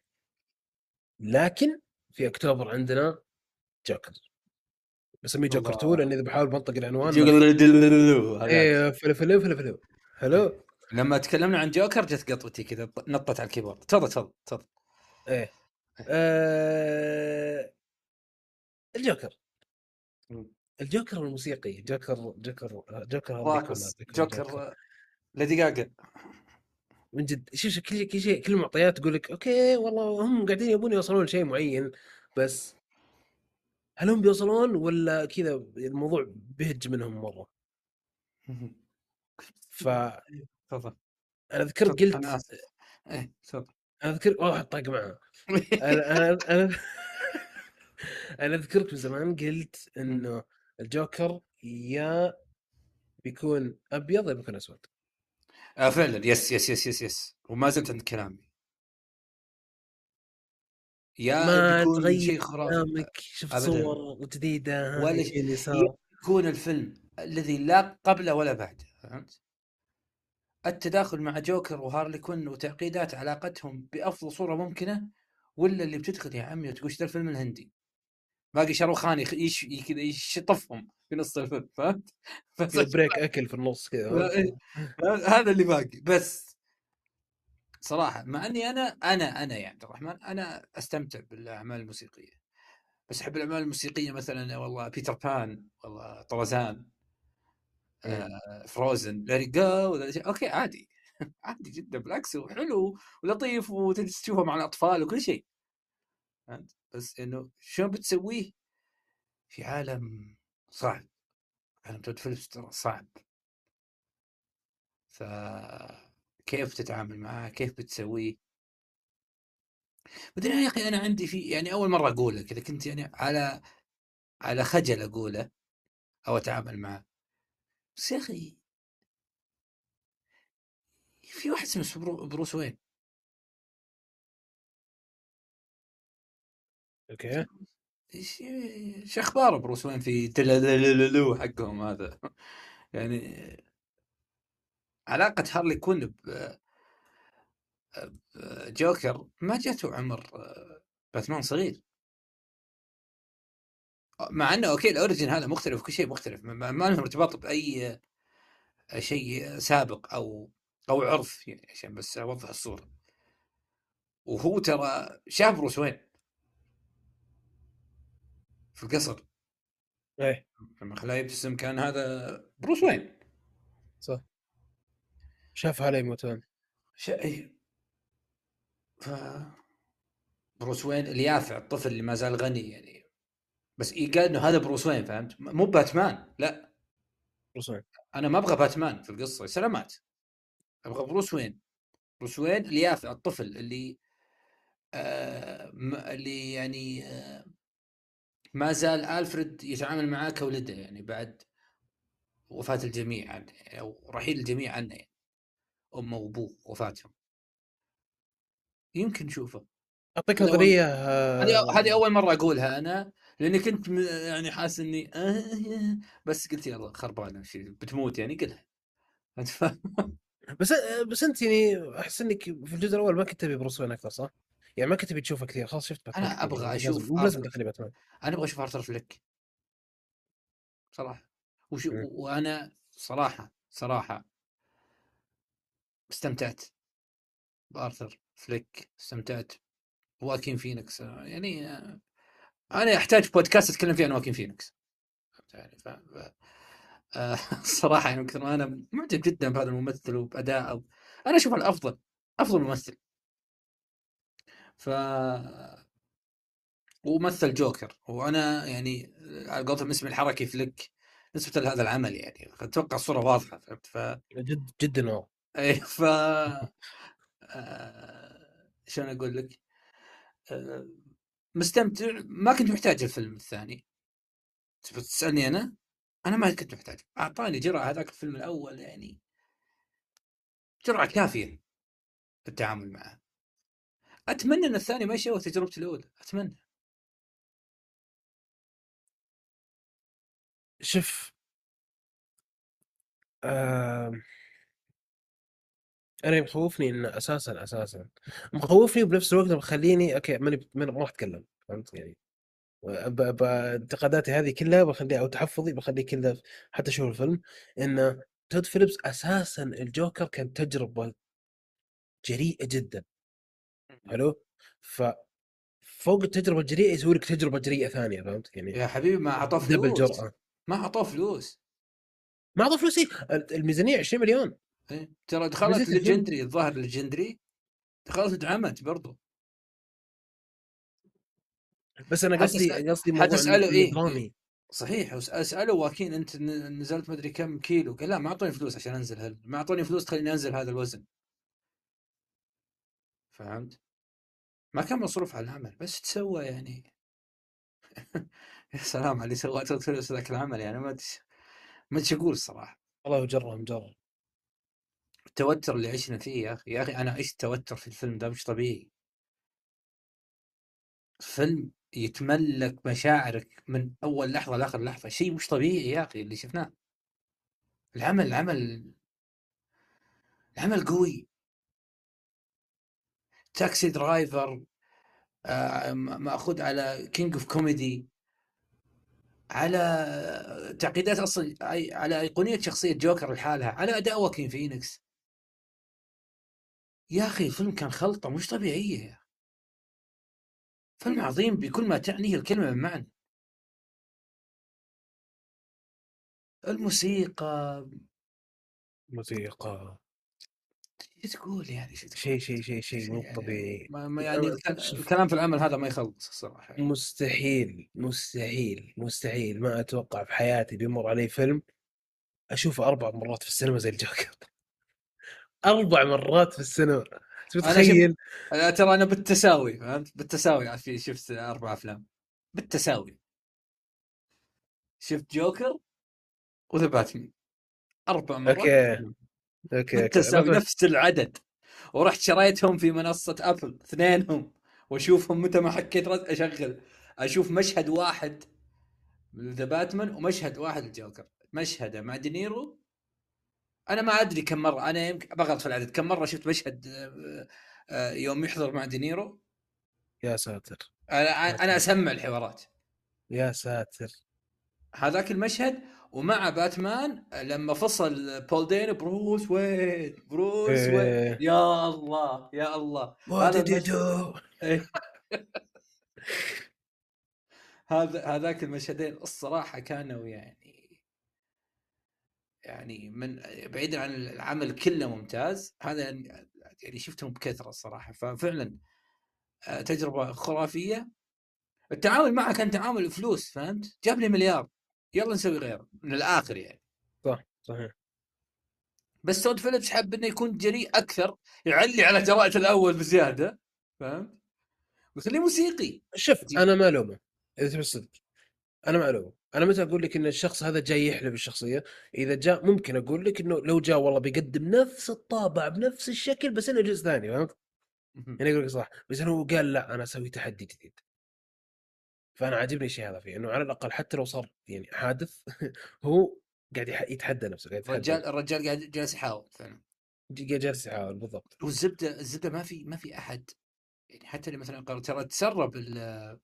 لكن في أكتوبر عندنا جوكر. بسميه جوكر الله. 2 لأن إذا بحاول بنطق العنوان هذاك. إيه فلو فلو فلو فلو. حلو لما تكلمنا عن جوكر جت قطوتي كذا نطت على الكيبورد. تفضل تفضل تفضل. إيه. آه... الجوكر. مم. الجوكر الموسيقي جوكر جوكر جوكر بيكون- جوكر ليدي جاجا. من جد شوف كل شيء كل شيء كل المعطيات تقول لك okay والله هم قاعدين يبون يوصلون لشيء معين بس هل هم بيوصلون ولا كذا الموضوع بيهج منهم مرة؟ تفضل. اذكر تفضل، قلت أنا آسف. إيه تفضل. أنا اذكر والله طاق معها أنا أنا أنا اذكرك من زمان قلت إنه الجوكر يا بيكون أبيض يا بيكون أسود. آه فعلا. yes yes yes yes yes. وما زلت عند كلامي. يا ما بيكون تغير شيء خرافي. كلامك شفت. صور جديدة ولا شيء. شيء يسار. يكون الفيلم الذي لا قبله ولا بعده فهمت؟ التداخل مع جوكر وهارلي كوين وتعقيدات علاقتهم بأفضل صورة ممكنة ولا اللي بتدخل يا عمي وتقول "إيش ذا الفيلم الهندي؟ باقي شاروخان. يش... كذا يشطفهم في نص الفيلم فهمت؟ break أكل في النص كذا لا، إيه. هذا اللي باقي بس صراحة مع أني أنا أنا أنا يا عبد الرحمن أنا أستمتع بالأعمال الموسيقية بس أحب الأعمال الموسيقية مثلا والله بيتر بان والله طرزان آه فروزن let go okay عادي عادي جدا بالعكس هو حلو ولطيف وتجلس تشوفه مع الأطفال وكل شيء فهمت؟ بس إنه شلون بتسويه في عالم صعب عالم تود فيلبس ترى صعب. فكيف تتعامل معاه؟ كيف بتسويه؟ بعدين يا أخي أنا عندي في يعني أول مرة أقوله كذا كنت يعني على على خجل أقوله أو أتعامل معه بس يا أخي في واحد اسمه برو- بروس وين؟ okay. إيش أخبار بروس وين في تلالالالو حقهم هذا؟ يعني علاقة هارلي كوين ب جوكر ما جات وعمر باتمان صغير. مع إنه okay ال origin هذا مختلف وكل شيء مختلف ما لهم ارتباط بأي شيء سابق أو أو عرف يعني عشان بس أوضح الصورة. وهو ترى شاف بروس وين؟ في القصر. إيه. لما خلاه يبتسم كان هذا بروس وين. صح. شاف أهله يموتون شيء ف بروس وين اليافع الطفل اللي ما زال غني يعني. بس قال إنه هذا بروس وين فهمت؟ مو باتمان لا. بروس وين. أنا ما أبغى باتمان في القصة سلامات. أبغى بروس وين. بروس وين اليافع الطفل اللي آه اللي يعني آه ما زال ألفريد يتعامل معاه كولده يعني بعد وفاة الجميع عنه يعني أو رحيل الجميع عنه يعني. أمه وأبوه وفاتهم يمكن نشوفه. أعطيك نظرية هذه آه، هذه أول مرة أقولها أنا لأني كنت يعني حاسس إني آه، بس قلت يلا خربانة شيء بتموت يعني قلها. أنت فاهم؟ بس بس أنت يعني أحس إنك في الجزء الأول ما كنت تبي بروس وين أكثر صح؟ يعني ما كنت تبي تشوفه كثير خلاص شفت باتمان يعني أشوف لازم- مو لازم. تدخلي باتمان أنا أبغى أشوف ارثر فليك صراحة. وش مم. وأنا صراحة صراحة استمتعت بارثر فليك استمتعت واكين فينيكس. يعني أنا أحتاج بودكاست أتكلم فيه عن واكين فينيكس. يعني ف... الصراحه يعني كثر ما أنا معجب جدا بهذا الممثل وبادائه أنا أشوفه الأفضل أفضل ممثل. ف ومثل جوكر. وأنا يعني على قولتهم اسمي الحركي فليك نسبة لهذا العمل يعني. أتوقع الصورة واضحة فهمت؟ ف جد جدا واو. اي ف آه، شلون أقول لك؟ آه، مستمتع. ما كنت محتاج الفيلم الثاني. تسألني أنا؟ أنا ما كنت محتاج. أعطاني جرعة هذاك الفيلم الأول يعني جرعة كافية في التعامل معه. أتمنى إن الثاني ما يشوه تجربتي الأولى أتمنى. شوف آم، أنا مخوفني إن أساسا أساسا. مخوفني وبنفس الوقت مخليني أوكي ماني ما راح أتكلم فهمت يعني؟ انتقاداتي هذه كلها بخليها أو تحفظي بخليه كله حتى أشوف الفيلم إن تود فيليبس أساسا الجوكر كان تجربة جريئة جدا. حلو؟ ف فوق التجربة الجريئة يسوي لك تجربة جريئة ثانية فهمت؟ يعني يا حبيبي ما أعطاه double فلوس. جرأه ما أعطاه فلوس. ما اعطى فلوس إيه؟ الميزانية 20 مليون. إيه. ترى دخلت. Legendary الظاهر Legendary دخلت ودعمت برضو. بس أنا قصدي قصدي موضوع إيه؟ درامي صحيح اساله واكين أنت نزلت مدري كم كيلو. قال لا ما أعطوني فلوس عشان أنزل هل ما أعطوني فلوس تخليني أنزل هذا الوزن. فهمت؟ ما كان مصروف على العمل بس تسوى يعني. يا سلام على اللي سوى فيلبس ذاك العمل يعني ما أدري ما أقول الصراحة. والله مجرب مجرب التوتر اللي عشنا فيه يا أخي يا أخي أنا عشت توتر في الفيلم ده مش طبيعي. فيلم يتملك مشاعرك من أول لحظة لآخر لحظة شيء مش طبيعي يا أخي اللي شفناه. العمل العمل العمل قوي. Taxi Driver آه، م- مأخوذ على King of Comedy على تعقيدات أصلا على أيقونية شخصية جوكر لحالها على أداء واكين فينيكس يا أخي الفيلم كان خلطة مش طبيعية. فيلم عظيم بكل ما تعنيه الكلمة من معنى. الموسيقى. موسيقى. شو تقول يعني شو تقول؟ شيء شيء شيء شيء مو طبيعي. ما ما يعني الك- شوف. الكلام في العمل هذا ما يخلص الصراحة مستحيل مستحيل مستحيل. ما أتوقع في حياتي بيمر علي فيلم أشوفه أربع مرات في السينما زي الجوكر. أربع مرات في السينما. تتخيل أنا ترى أنا بالتساوي فهمت؟ بالتساوي في شفت أربع أفلام. بالتساوي. شفت جوكر و The Batman. أربع مرات okay. okay بس- نفس العدد. ورحت شريتهم في منصة Apple اثنينهم وأشوفهم متى ما حكيت أشغل. أشوف مشهد واحد ذا باتمان ومشهد واحد الجوكر مشهده مع دينيرو. أنا ما أدري كم مرة أنا يمكن بغلط في العدد كم مرة شفت مشهد آه، آه، يوم يحضر مع دينيرو؟ يا ساتر. أنا أنا أسمع الحوارات. يا ساتر. هذاك المشهد ومع باتمان لما فصل بول دين بروس وين بروس وين إيه. يا الله يا الله What هذا did you المشهد- do? إيه. هذا هذاك المشهدين الصراحة كانوا يعني يعني من بعيدا عن العمل كله ممتاز هذا يعني شفتهم بكثرة الصراحة ففعلا آه، تجربة خرافية التعامل معه كان تعامل فلوس فهمت؟ جاب لي مليار يلا نسوي غيره من الآخر يعني. صح صحيح. بس تود فيليبس حب إنه يكون جريء أكثر يعلي على جراءة الأول بزيادة فهمت؟ ويخليه موسيقي. شوف أنا ما ألومه إذا تبي الصدق أنا ما ألومه. أنا متى أقول لك إن الشخص هذا جاي يحلب الشخصية؟ إذا جاء ممكن أقول لك إنه لو جاء والله بيقدم نفس الطابع بنفس الشكل بس إنه جزء ثاني فهمت؟ يعني أقول لك صح بس انه هو قال لا أنا أسوي تحدي جديد. فأنا عاجبني الشيء هذا فيه إنه على الأقل حتى لو صار يعني حادث هو قاعد يتحدى نفسه قاعد يتحدى الرجال الرجال قاعد جالس يحاول فعلا. جالس يحاول بالضبط. والزبدة الزبدة ما في ما في أحد يعني حتى اللي مثلا قال ترى تسرب ال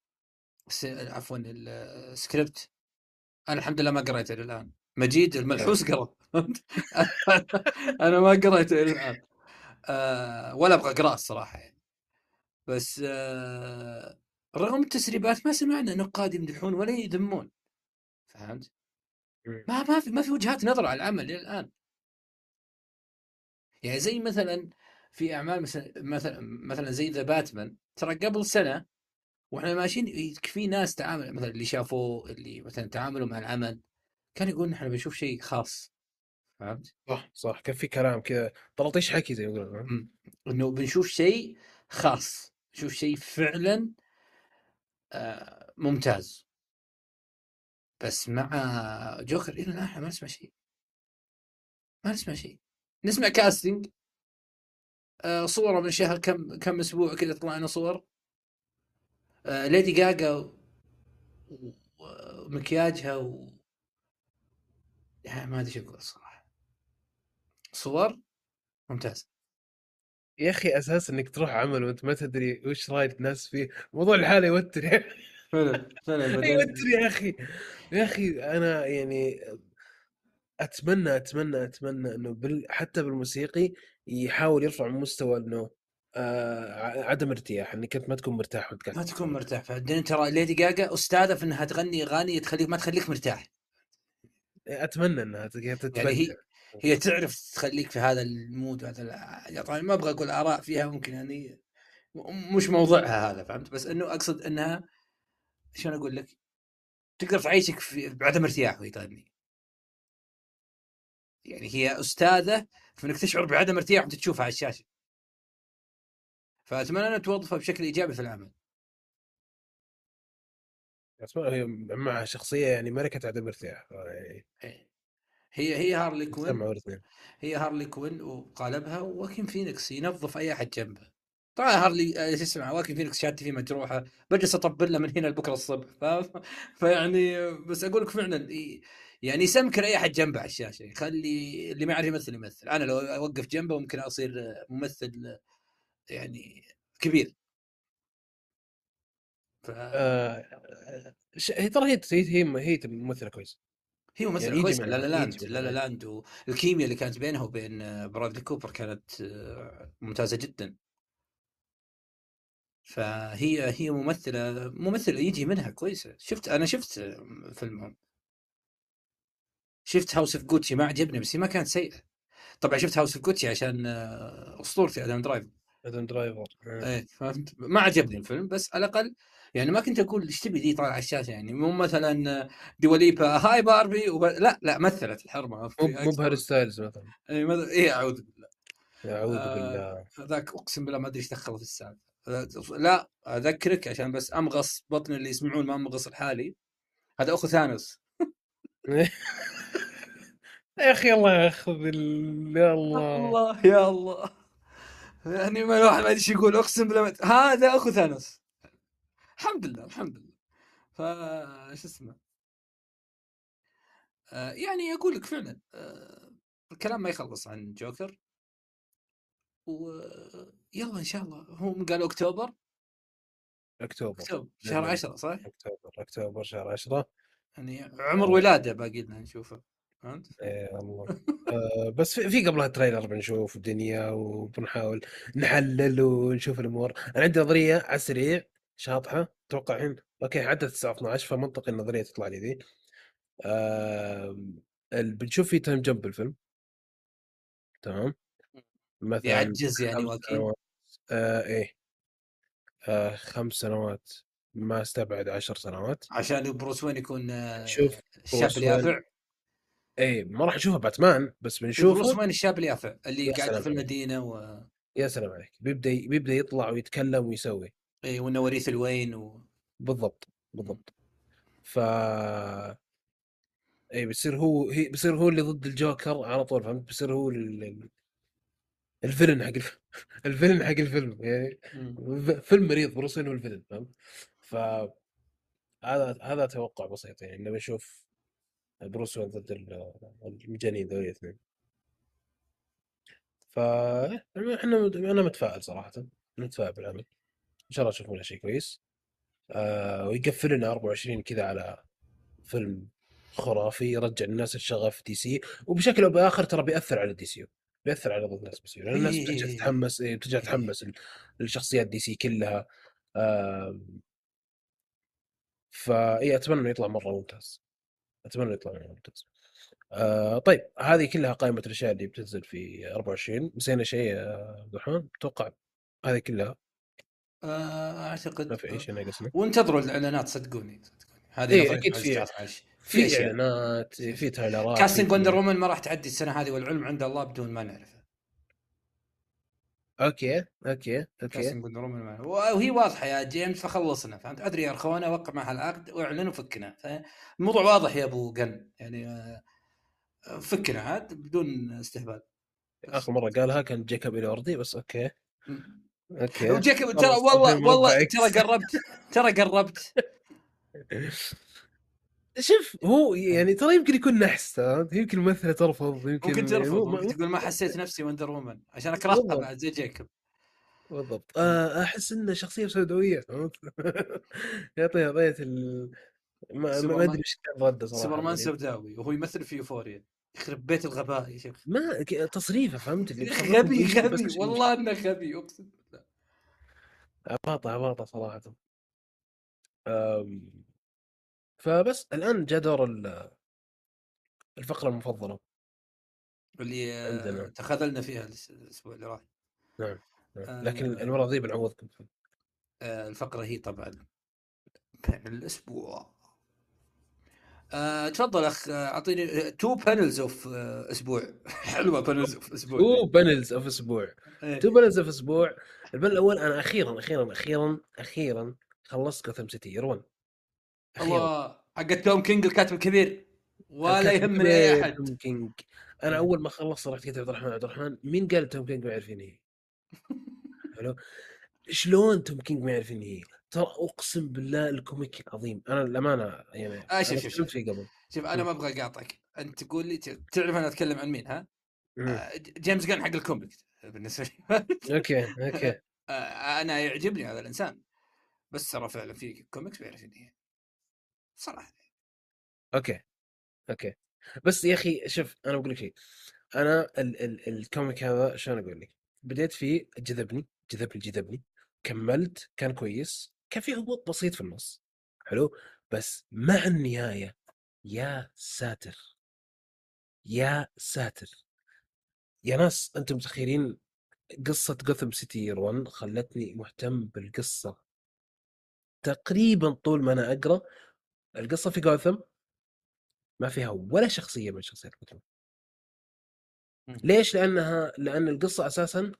عفوا السكريبت. أنا الحمد لله ما قريته إلى الآن. مجيد الملحوس قرأ. أنا ما قريته إلى الآن. آه ولا أبغى أقرأه الصراحة يعني. بس آه رغم التسريبات ما سمعنا نقاد يمدحون ولا يذمون. فهمت؟ ما ما في ما في وجهات نظر على العمل إلى الآن. يعني زي مثلا في أعمال مثلا مثلا مثلا زي ذا باتمان ترى قبل سنة وإحنا ماشيين في ناس تعامل مثلا اللي شافوه اللي مثلا تعاملوا مع العمل كان يقول نحن بنشوف شيء خاص. فهمت؟ صح صح. كان في كلام كذا. طلطيش حكي زي ما يقولون. إنه بنشوف شيء خاص نشوف شيء فعلا آه، ممتاز. بس مع جوكر إلى الآن ما نسمع شيء. ما نسمع شيء. نسمع كاستنج آه، صوره من شهر كم كم أسبوع كذا طلع لنا صور. آه، ليدي جاجا ومكياجها و يعني ما أدري إيش أقول الصراحة. صور؟ ممتاز. يا أخي أساس إنك تروح عمل وأنت ما تدري وش راي الناس فيه. موضوع الحالة يوتر يا أخي. فعلا فعلا يوتر يا أخي. يا أخي أنا يعني أتمنى أتمنى أتمنى إنه بال... حتى بالموسيقي يحاول يرفع من مستوى إنه آه عدم ارتياح إنك أنت ما تكون مرتاح وأنت قاعد ما تكون مرتاح. بعدين ترى ليدي جاجا أستاذة في إنها تغني أغاني تخليك ما تخليك مرتاح. أتمنى إنها تتفجر يعني هي هي تعرف تخليك في هذا المود هذا الع- طبعا ما أبغى أقول آراء فيها ممكن يعني مش موضوعها هذا فهمت؟ بس إنه أقصد إنها شلون أقول لك؟ تقدر تعيشك في بعدم ارتياح وهي تغني. يعني هي أستاذة في إنك تشعر بعدم ارتياح وأنت تشوفها على الشاشة. فأتمنى إنها توظفها بشكل إيجابي في العمل. أسمع هي معها شخصية يعني ملكه عدم ارتياح. يعني إيه. هي هي هارلي كوين. هي هارلي كوين وقالبها واكن فينيكس ينظف أي أحد جنبه. طبعا هارلي آه، شو اسمه واكن فينيكس شهادتي فيه مجروحة. بجلس أطبل له من هنا لبكرة الصبح ف... فيعني آه، بس أقول لك فعلا يعني يسمكر أي أحد جنبه على الشاشة. يخلي اللي ما يعرف يمثل يمثل. أنا لو أوقف جنبه ممكن أصير آه، ممثل يعني كبير. ف... آه ش- هي ترى هي هي هي, هي ممثله كويسة. هي ممثله يعني كويسة La La Land La La. Land والكيمياء اللي كانت بينها وبين آه، برادلي كوبر كانت آه، ممتازة جدا فهي هي ممثلة ممثلة يجي منها كويسة شفت أنا شفت آه، فيلمهم شفت House of Gucci ما عجبني بس هي ما كانت سيئة طبعا شفت House of Gucci عشان أسطورتي آدم درايف آدم درايفر. إيه فهمت ما عجبني الفيلم بس على الأقل يعني ما كنت أقول إيش تبي دي طالعه على الشاشة يعني مو مثلا دواليبا هاي باربي وب... لا لا مثلت الحرمة مو بهاري ستايلز مثلا. اي مد... إيه أعوذ بالله. أعوذ آه، بالله. هذاك أقسم بالله ما أدري إيش دخله في السالفة. لا أذكرك عشان بس أمغص بطن اللي يسمعون ما أمغص لحالي. هذا أخو ثانوس. يا أخي الله يأخذ يا الله. الله يا الله. يعني ما الواحد ما ادري إيش يقول أقسم بالله هذا أخو ثانوس. الحمد لله الحمد لله. فا شو اسمه؟ آه يعني أقول لك فعلا آه الكلام ما يخلص عن جوكر. ويلا إن شاء الله هم قالوا أكتوبر؟ أكتوبر أكتوبر شهر نعم. 10 صح؟ أكتوبر أكتوبر شهر 10 يعني عمر ولادة باقي لنا نشوفه فهمت؟ إيه الله. آه بس في قبلها تريلر بنشوف الدنيا وبنحاول نحلل ونشوف الأمور. أنا عندي نظرية على السريع. شاطحة أتوقع الحين okay عدت الساعة 12 فمنطقي النظرية تطلع لي ذي. آه بنشوف في time jump الفيلم تمام؟ مثلا يعجز يعني واكيد. سنوات. آه إيه. آه خمس سنوات. ما أستبعد عشر سنوات. عشان بروس وين يكون آه، نشوف الشاب بروس اليافع. اي ما راح نشوفه باتمان بس إيه، بروس بنشوفه وين الشاب اليافع اللي قاعد في المدينة و يا سلام عليك. بيبدأ بيبدأ يطلع ويتكلم ويسوي. اي وانه وريث الوين و... بالضبط بالضبط. ف اي بيصير هو هي بيصير هو اللي ضد الجوكر على طول فهمت؟ بيصير هو ال- ال- ال villain حق الف... ال villain حق الفيلم يعني فيلم مريض بروس وين هو ال villain فهمت؟ ف هذا هذا توقع بسيط يعني انه بنشوف بروس وين ضد ال- المجانين ذول الاثنين. ف إحنا أنا متفائل صراحة متفائل بالعمل. إن شاء الله نشوف منه شيء كويس. آه ويقفل لنا 24 كذا على فيلم خرافي يرجع الناس الشغف دي سي. وبشكل أو بآخر ترى بيأثر على دي سي. بيأثر على بعض الناس بيصير لأن الناس إيه، بترجع إيه، إيه. تتحمس إيه، بترجع. تتحمس للشخصيات دي سي كلها. آه فاي أتمنى إنه يطلع مرة ممتاز. أتمنى يطلع مرة ممتاز. آه طيب هذه كلها قائمة الأشياء اللي بتنزل في 24 نسينا شيء يا عبد الرحمن؟ أتوقع هذه كلها آه، ما اعتقد في أي شيء ناقصنا وانتظروا الإعلانات صدقوني صدقوني. هذه نظريتي أكيد في 19 في إعلانات في trailer ات casting Wonder Woman ما راح تعدي السنة هذه والعلم عند الله بدون ما نعرفه. okay okay okay. casting Wonder Woman ما- وهي واضحة يا جيمس فخلصنا فهمت؟ أدري يا اخوانا وقع معها العقد واعلن وفكنا الموضوع واضح يا أبو قن يعني آه، فكنا عاد بدون استهبال. آخر مرة قالها كان جيكوب إلوردي بس okay. okay. وجاك ترى والله والله. ترى قربت ترى قربت. شوف هو يعني ترى يمكن يكون نحس ترى. يمكن ممثله ترفض يمكن ممكن ترفض مو- ممكن تقول ما حسيت نفسي Wonder Woman عشان اكرهها. بعد زي جيكوب بالضبط. آه، أحس انه شخصية سوداوية فهمت؟ يعطي اعطيت ال ما, ما سوبرمان- أدري إيش كان رده صراحة سوبرمان يعني. سوداوي وهو يمثل في يوفوريا يخرب بيت الغباء يا شيخ. ما ك- تصريفه فهمت؟ اللي غبي غبي. والله إنه غبي اقسم بالله عباطه عباطه صراحة أم، فبس الآن جاء دور ال- الفقرة المفضلة اللي عندنا. تخاذلنا فيها الأسبوع اللي راح نعم آه. لكن المرة ذي بنعوضكم فيه. آه، الفقرة هي طبعا الأسبوع آه، تفضل أخ أعطيني تو بانلز اوف أسبوع حلوة بانلز اوف أسبوع تو بانلز اوف أسبوع. تو بانلز اوف أسبوع ال panel الأول أنا أخيرا أخيرا أخيرا أخيرا خلصت Gotham City Year 1 أخيرا الله حق توم كينج الكاتب الكبير ولا يهمني أي أحد توم كينج أنا. أول ما خلصت رحت قلت عبد الرحمن عبد الرحمن مين قال توم كينج ما يعرف مين هي؟ حلو شلون توم كينج ما يعرف مين هي؟ ترى أقسم بالله ال comic عظيم أنا الامانه يعني آه، شوف- شوف- شوف. قبل شوف أنا ما أبغى أقاطعك أنت تقول لي تعرف أنا أتكلم عن مين ها؟ آه، جيمس جان حق ال comic بالنسبة لي. okay okay. آه، أنا يعجبني هذا الإنسان. بس ترى فعلا في كوميكس بيعرف ان هي صراحة. okay okay. بس يا أخي شوف أنا بقول لك شيء أنا ال ال ال comic هذا شلون أقول لك؟ بديت فيه جذبني جذبني جذبني. كملت كان كويس. كان في هبوط بسيط في النص. حلو؟ بس مع النهاية يا ساتر. يا ساتر. يا ناس أنتم متخيلين قصة Gotham City Year 1 خلتني مهتم بالقصة تقريبا طول ما أنا أقرأ القصة في جوثم ما فيها ولا شخصية من شخصيات جوثم. ليش؟ لأنها لأن القصة أساسا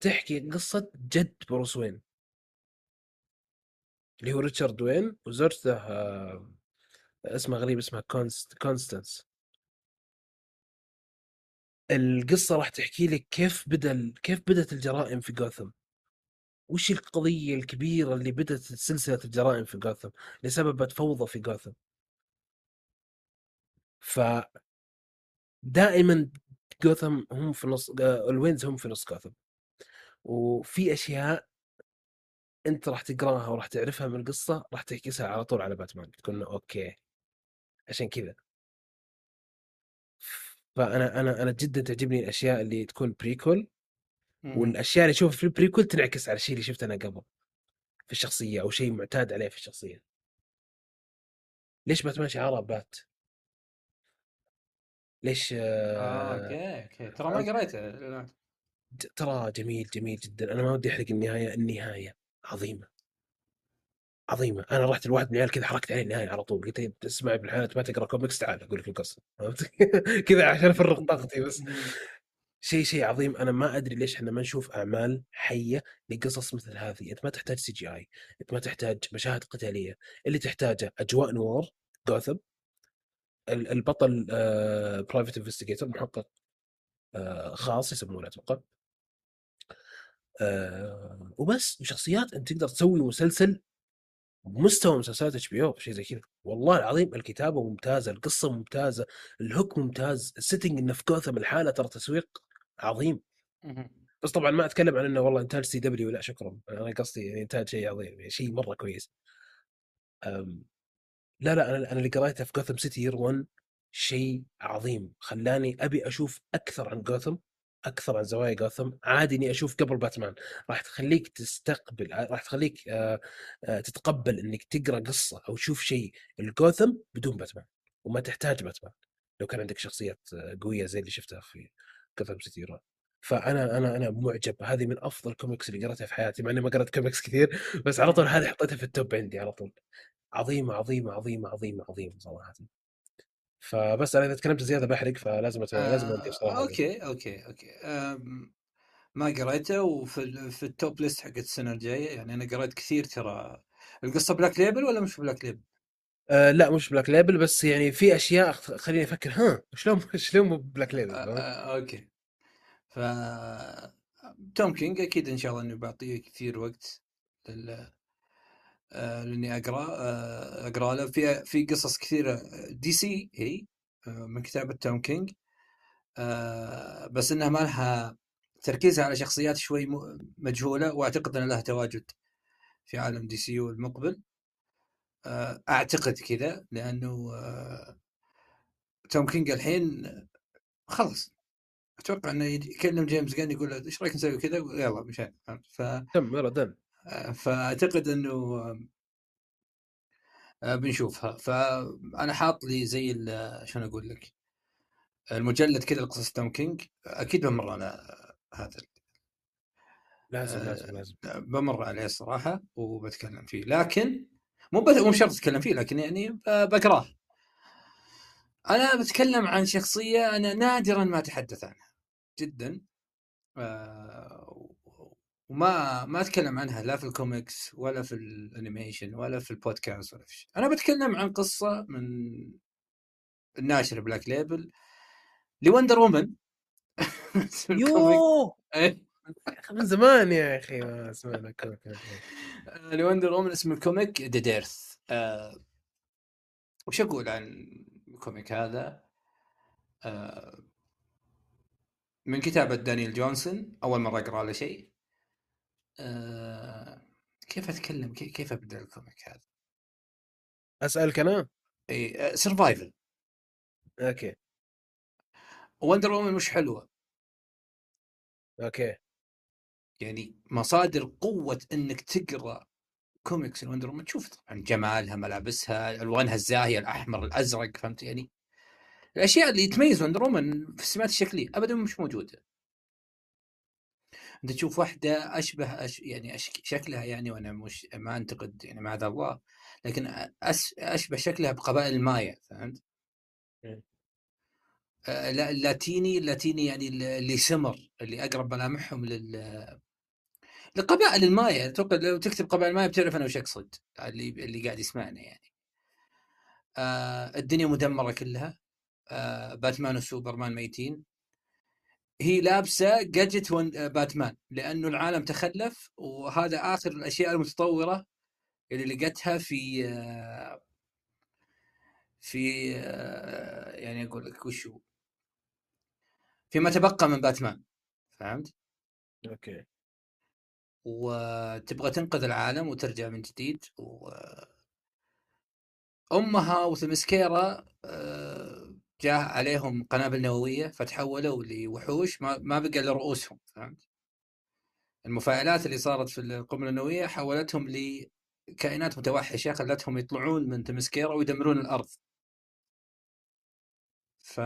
تحكي قصة جد بروس وين اللي هو ريتشارد وين وزوجته آه، اسمها غريب اسمها كونست كونستانس القصة راح تحكي لك كيف بدأ كيف بدأت الجرائم في جوثم. وش القضية الكبيرة اللي بدأت سلسلة الجرائم في جوثم اللي سببت فوضى في جوثم؟ ف دائما جوثم هم في نص آه، ال Waynes هم في نص جوثم. وفي أشياء أنت راح تقراها وراح تعرفها من القصة راح تحكيها على طول على باتمان. تكون okay عشان كذا. فأنا أنا أنا جدا تعجبني الأشياء اللي تكون prequel والأشياء اللي أشوفها في ال prequel تنعكس على الشيء اللي شفته أنا قبل في الشخصية أو شيء معتاد عليه في الشخصية. ليش باتمان شعاره bat؟ ليش آه آه أوكي أوكي. ترى ما قريته ترى جميل جميل جدا. أنا ما ودي أحرق النهاية النهاية عظيمة. عظيمة. أنا رحت لواحد من العيال كذا حرقت عليه النهاية على طول. قلت له تسمع بالحياة ما تقرأ كوميكس تعال. أقول لك القصة. كذا عشان أفرغ طاقتي بس. شيء شيء عظيم. أنا ما أدري ليش إحنا ما نشوف أعمال حية لقصص مثل هذه. أنت ما تحتاج CGI أنت ما تحتاج مشاهد قتالية. اللي تحتاجه أجواء noir جوثم. ال- البطل private investigator محقق آه، خاص يسمونه أتوقع. آه، وبس. وشخصيات أنت تقدر تسوي مسلسل بمستوى مسلسلات HBO شيء زي كذا. والله العظيم الكتابة ممتازة القصة ممتازة ال hook ممتاز ال setting إنه في جوثم الحالة ترى تسويق عظيم. بس طبعا ما أتكلم عن إنه والله إنتاج CW لا شكرا. أنا قصدي يعني إنتاج شيء عظيم يعني شيء مرة كويس. أم، لا لا أنا أنا اللي قريته في Gotham City Year 1 شيء عظيم. خلاني أبي أشوف أكثر عن جوثم. أكثر عن زوايا جوثم عادي إني أشوف قبل باتمان. راح تخليك تستقبل راح تخليك آه، آه، تتقبل إنك تقرأ قصة أو تشوف شيء جوثم بدون باتمان وما تحتاج باتمان. لو كان عندك شخصيات آه، قوية زي اللي شفتها في جوثم سيتي year 1 فأنا أنا أنا معجب. هذه من أفضل الكوميكس اللي قرأتها في حياتي مع إني ما قرأت كوميكس كثير بس على طول هذه حطيتها في ال top عندي على طول. عظيمة عظيمة عظيمة عظيمة عظيمة صراحة. فبس أنا إذا تكلمت زيادة بحرق فلازم أت... لازم اودي آه بصراحة okay okay okay. ما قريته وفي في ال top ليست حقت السنة الجاية يعني أنا قريت كثير ترى. القصة Black Label ولا مش Black Label؟ آه لا مش Black Label بس يعني في أشياء خليني أفكر. ها شلون شلون مو Black Label آه؟ آه okay. ف توم كينج أكيد إن شاء الله إنه بعطيه كثير وقت لل... آه لأني أقرأ آه أقرأ له. في في قصص كثيرة. دي سي هي آه من كتابة توم كينج. بس إنها ما لها تركيزها على شخصيات شوي مجهولة وأعتقد إن لها تواجد في عالم دي سي المقبل آه أعتقد كذا لأنه توم كينج الحين خلص أتوقع إنه يكلم جيمس غان يقول له إيش رأيك نسوي كذا؟ يلا مشان؟ ف تم يلا done. فأعتقد إنه آه، بنشوفها. فأنا حاط لي زي ال- شلون أقول لك المجلد كذا لقصص توم كينج أكيد بمر على هذا لازم آه، لازم لازم. بمر عليه الصراحه وبتكلم فيه. لكن مو مو بشرط أتكلم فيه لكن يعني بقراه. أنا بتكلم عن شخصية أنا نادرا ما أتحدث عنها جدا آه، وما ما أتكلم عنها لا في الكوميكس ولا في ال animation ولا في البودكاست ولا في شيء. أنا بتكلم عن قصة من الناشر Black Label لوندر وومن يوه! إيه. من زمان يا أخي ما سمعنا comic آه، لوندر وومن اسم ال comic Dead Earth وش أقول عن ال comic هذا؟ آه، من كتابة دانيال وارن جونسون أول مرة أقرأ له شيء. آه، كيف أتكلم؟ كي- كيف أبدأ ال comic هذا؟ أسألك أنا؟ اي survival okay. وندر وومن مش حلوة. okay. يعني مصادر قوة إنك تقرأ كوميكس الوندر وومن تشوف طبعا جمالها ملابسها ألوانها الزاهية الأحمر الأزرق فهمت يعني؟ الأشياء اللي تميز وندر وومن في السمات الشكلية ابدا مش موجودة. أنت تشوف واحدة أشبه أش يعني أش شكلها يعني وأنا مش ما أنتقد يعني معاذ الله لكن أس أشبه شكلها بقبائل المايا فهمت؟ لا اللاتيني اللاتيني يعني اللي سمر اللي أقرب ملامحهم لل لقبائل المايا. أتوقع لو تكتب قبائل المايا بتعرف أنا وش اقصد اللي اللي قاعد يسمعنا يعني. آه الدنيا مدمرة كلها. آه باتمان وسوبرمان ميتين. هي لابسة جادجت آه، باتمان لأنه العالم تخلف وهذا آخر الأشياء المتطورة اللي لقتها في آه في آه يعني أقول لك وش هو فيما تبقى من باتمان فهمت؟ أوكي وتبغى تنقذ العالم وترجع من جديد و أمها وثمسكيرا جاء عليهم قنابل نووية فتحولوا لوحوش ما بقى إلا رؤوسهم فهمت؟ المفاعلات اللي صارت في القنبلة النووية حولتهم لكائنات متوحشة خلتهم يطلعون من ثمسكيرا ويدمرون الأرض. ف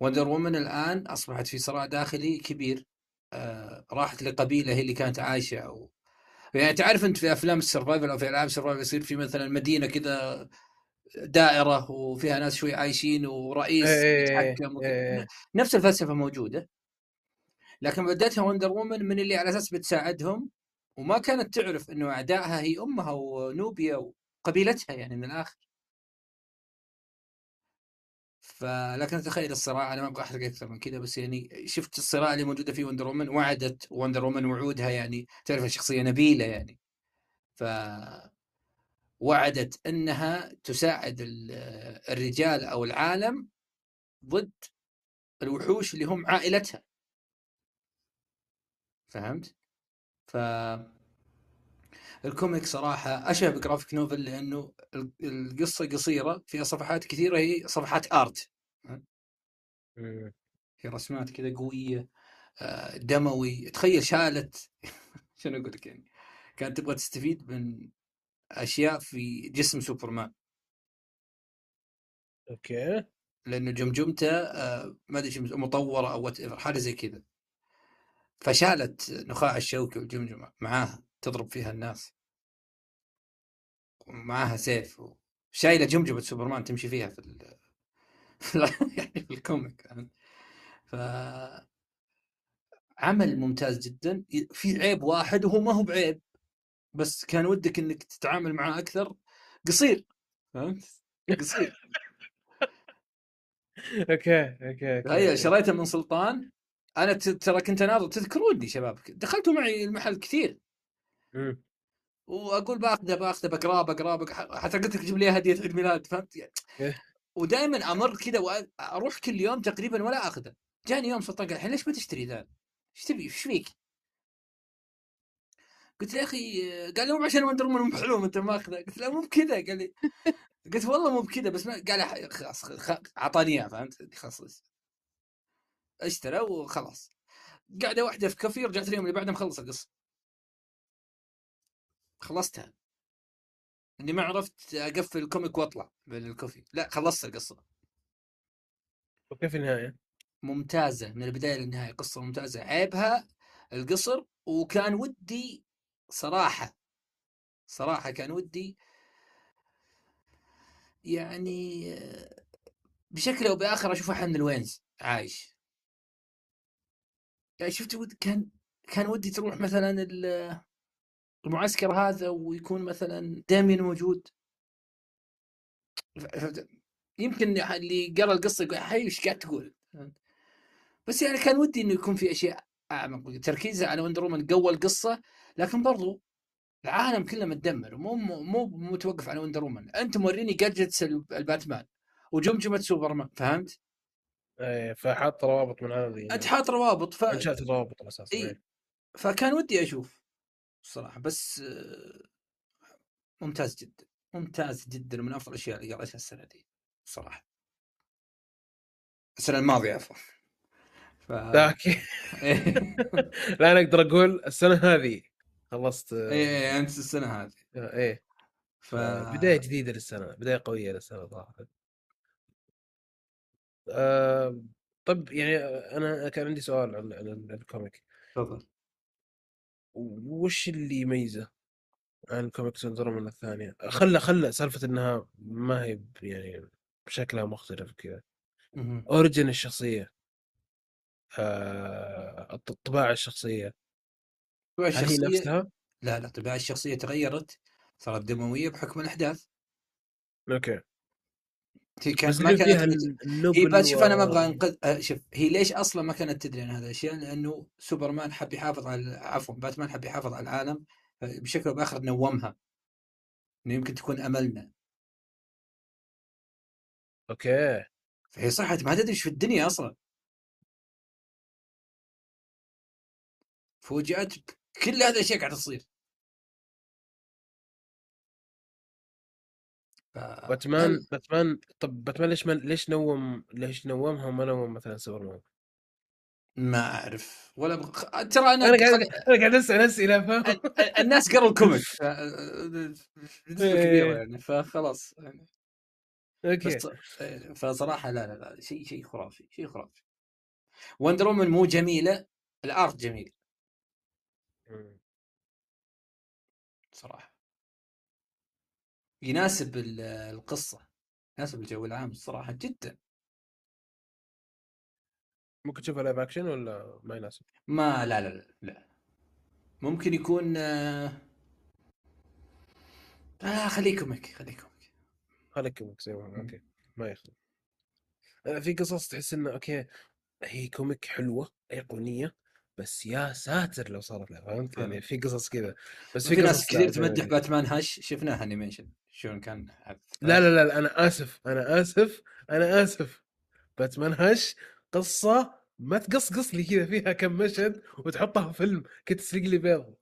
وندر وومن الآن أصبحت في صراع داخلي كبير آه، راحت لقبيلة هي اللي كانت عايشة أو يعني تعرف أنت في أفلام ال survival أو في ألعاب ال survival يصير في مثلا مدينة كذا دائرة وفيها ناس شوي عايشين ورئيس إيه يتحكم وكذا. إيه نفس الفلسفة موجودة لكن بدتها وندر وومن من اللي على أساس بتساعدهم وما كانت تعرف إنه أعدائها هي أمها ونوبيا وقبيلتها يعني من الآخر. فلكن تخيل الصراع أنا ما أبغى أحرق أكثر من كذا بس يعني شفت الصراع اللي موجودة في وندر وومن وعدت وندر وومن وعودها يعني تعرف الشخصيه نبيلة يعني. ف وعدت أنها تساعد ال- الرجال أو العالم ضد الوحوش اللي هم عائلتها فهمت؟ ف ال comic صراحة أشبه ب graphic novel لأنه ال- القصة قصيرة فيها صفحات كثيرة هي صفحات art. في رسمات كذا قوية آه، دموي تخيل شالت شنو أقول لك يعني كانت تبغى تستفيد من أشياء في جسم سوبرمان. okay. لأنه جمجمته آه، ما أدري شو مطورة أو what حاجة زي كذا. فشالت نخاع الشوكي والجمجمة معاها تضرب فيها الناس. ومعاها سيف و... شايلة جمجمة سوبرمان تمشي فيها في ال... يعني في ال comic؟ ف عمل ممتاز جدا. في عيب واحد وهو ما هو بعيب. بس كان ودك إنك تتعامل معاه أكثر قصير فهمت؟ قصير okay okay okay شريته من سلطان أنا ترى كنت اناظر تذكروني شباب دخلتوا معي المحل كثير. وأقول باخذه باخذه بقراه بقراه بقراه حتى قلت لك جيب لي هدية عيد ميلاد فهمت يعني إيه. ودائما أمر كذا وأروح كل يوم تقريبا ولا أخذه جاني يوم سلطان قال الحين ليش ما تشتري ذا؟ إيش تبي؟ إيش فيك؟ قلت له يا أخي قال لي مو عشان وندر وومن مو حلو أنت ماخذه قلت له مو بكذا. قال لي قلت والله مو بكذا بس ما قال خلاص أعطاني اياه فهمت؟ خلاص اشترى وخلاص. قاعدة واحدة في كافي رجعت اليوم اللي بعده مخلص القصة. خلصتها. إني ما عرفت أقفل ال comic وأطلع بين الكوفي لا خلصت القصة. وكيف النهاية؟ ممتازة من البداية للنهاية. قصة ممتازة. عيبها القصر وكان ودي صراحة صراحة كان ودي يعني بشكل أو بآخر أشوف أحد من الوينز عايش. يعني شفت كان كان ودي تروح مثلا ال- المعسكر هذا ويكون مثلا دامين موجود. يمكن اللي قرأ القصة يقول أخي إيش قاعد تقول؟ بس يعني كان ودي إنه يكون في أشياء أعمق تركيزه على وندر قوى القصة لكن برضو العالم كله متدمر مو مو متوقف على Wonder Woman أنت موريني gadgets الباتمان وجمجمه سوبرمان فهمت؟ إيه فحط روابط من هذه أنت حاط روابط ف... إنشأت الروابط. إيه. فكان ودي أشوف الصراحه بس ممتاز جدا ممتاز جدا ومن أفضل الأشياء اللي قريتها السنة دي صراحة السنة الماضية عفوا ف... إيه. لا أنا أقدر أقول السنة هذه خلصت إيه انت السنة هذه. إيه. ف... بدايه جديدة للسنة بداية قوية للسنة صراحة. آه طب يعني أنا كان عندي سؤال عن عن الكوميك. تفضل. وش اللي يميزه عن الكوميكس من الثانية؟ خلى خلى سالفة إنها ما هي يعني شكلها مختلف كذا. origin الشخصية آه الطباع الشخصية. طباع هل هي الشخصية نفسها؟ لا لا طباع الشخصية تغيرت صارت دموية بحكم الأحداث. okay. هي كانت بس ما فيها كانت هي بس شوف أنا ما و- أبغى أنقذ آه، شوف هي ليش أصلا ما كانت تدري عن هذه الأشياء؟ لأنه سوبرمان حب يحافظ على عفوا باتمان حب يحافظ على العالم آه، بشكل أو بآخر نومها. إنه يمكن تكون أملنا. okay. فهي صحت ما تدري إيش في الدنيا أصلا. فوجئت كل هذه الاشياء قاعدة تصير ف... باتمان باتمان طب باتمان ليش ما ليش نوم ليش نومها وما نوم مثلا سوبرمان؟ ما أعرف ولا بخ... ترى أنا أنا قاعد أنا قاعد أسأل أسئلة فاهم؟ ال- ال- الناس قروا ال comic ف- إيه. يعني فخلاص يعني okay بس فصراحة لا لا لا شيء شيء خرافي شيء خرافي Wonder Woman مو جميلة ال art جميل مم. صراحة يناسب ال- القصة يناسب الجو العام الصراحة جدا ممكن تشوفها live action ولا ما يناسب؟ ما لا لا لا, لا. ممكن يكون آه آه خليه comic خليه comic خليك كوميكس أيوه okay ما يخلي آه، في قصص تحس إنه okay هي comic حلوة ايقونيه بس يا ساتر لو صارت له فهمت؟ يعني. في قصص كذا بس في في ناس كثير تمدح يعني- باتمان. Hush شفناها animation شلون كان لا لا لا لا، أنا آسف أنا آسف أنا آسف. باتمان Hush قصة ما تقصقص لي كذا فيها كم مشهد وتحطها في فيلم كنت تسلق لي بيض.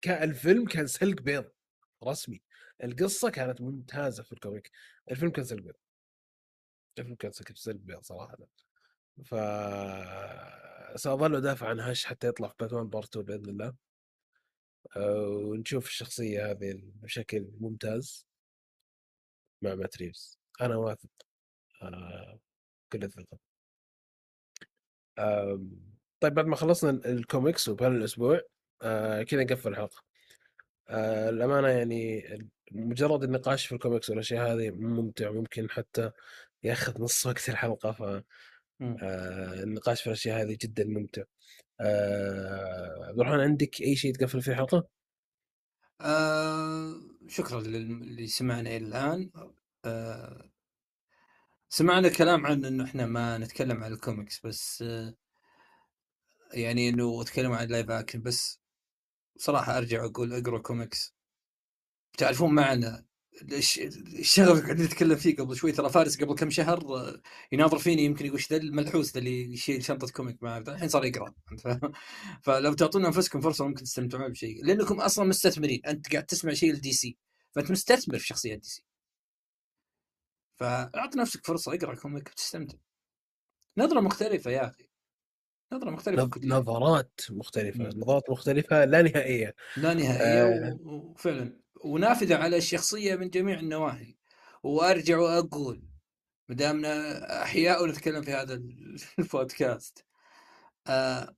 كان الفيلم كان سلق بيض رسمي. القصة كانت ممتازة في ال comic. الفيلم كان سلق بيض. الفيلم كان سلق بيض صراحة. ف سأظل أدافع عن Hush حتى يطلع في باتمان Part 2 بإذن الله. أه، ونشوف الشخصية هذه بشكل ممتاز مع مات ريفز أنا واثق. أه، كل الثقة. طيب بعد ما خلصنا ال- الكوميكس وبهذا الأسبوع آه كذا نقفل الحلقة. آه الامانه يعني مجرد النقاش في الكوميكس والأشياء هذه ممتع ممكن حتى ياخذ نص وقت الحلقة ف. آه النقاش في الأشياء هذه جدا ممتع. عبد الرحمن عندك أي شيء تقفل فيه الحلقة؟ آه شكرا لل- اللي سمعنا إلى الآن. آه سمعنا كلام عن إنه إحنا ما نتكلم عن الكوميكس بس آه يعني إنه نتكلم عن live action بس صراحة أرجع أقول أقرأ كوميكس. تعرفون معنا الش- الشغف اللي قاعدين نتكلم فيه قبل شوي ترى فارس قبل كم شهر آه، يناظر فيني يمكن يقول إيش ذا الملحوس ذا اللي يشيل شنطة comic معه الحين صار يقرأ؟ فلو تعطون أنفسكم فرصة ممكن تستمتعون بشيء لأنكم أصلا مستثمرين أنت قاعد تسمع شيء ل DC فأنت مستثمر في شخصيات DC فاعط نفسك فرصة اقرأ comic وتستمتع نظرة مختلفة يا أخي نظرة مختلفة نظ- كل- نظرات مختلفة. نظرات مختلفة لا نهائية لا نهائية آه. وفعلا ونافذة على الشخصية من جميع النواحي. وأرجع وأقول ما دامنا أحياء ونتكلم في هذا البودكاست آه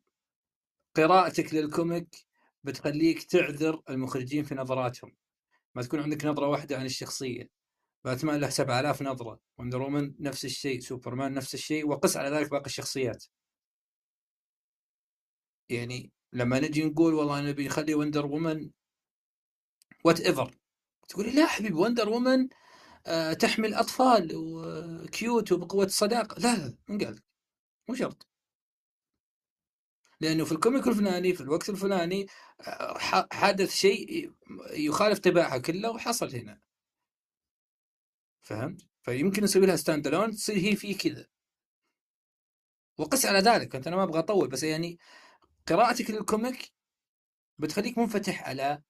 قراءتك لل comic بتخليك تعذر المخرجين في نظراتهم. ما تكون عندك نظرة واحدة عن الشخصية. باتمان له 7000 نظرة. Wonder Woman نفس الشيء. سوبرمان نفس الشيء. وقس على ذلك باقي الشخصيات. يعني لما نجي نقول والله نبي نخلي Wonder Woman whatever تقولي لا حبيبي Wonder Woman آه تحمل أطفال و cute وبقوة الصداقه لا لا من قال؟ مو شرط. لأنه في ال comic الفلاني في الوقت الفلاني آه، حدث شيء يخالف طباعها كلها وحصل هنا. فهمت؟ فيمكن نسوي لها standalone تصير هي في كذا. وقس على ذلك أنت أنا ما أبغى أطول بس يعني قراءتك لل comic بتخليك منفتح على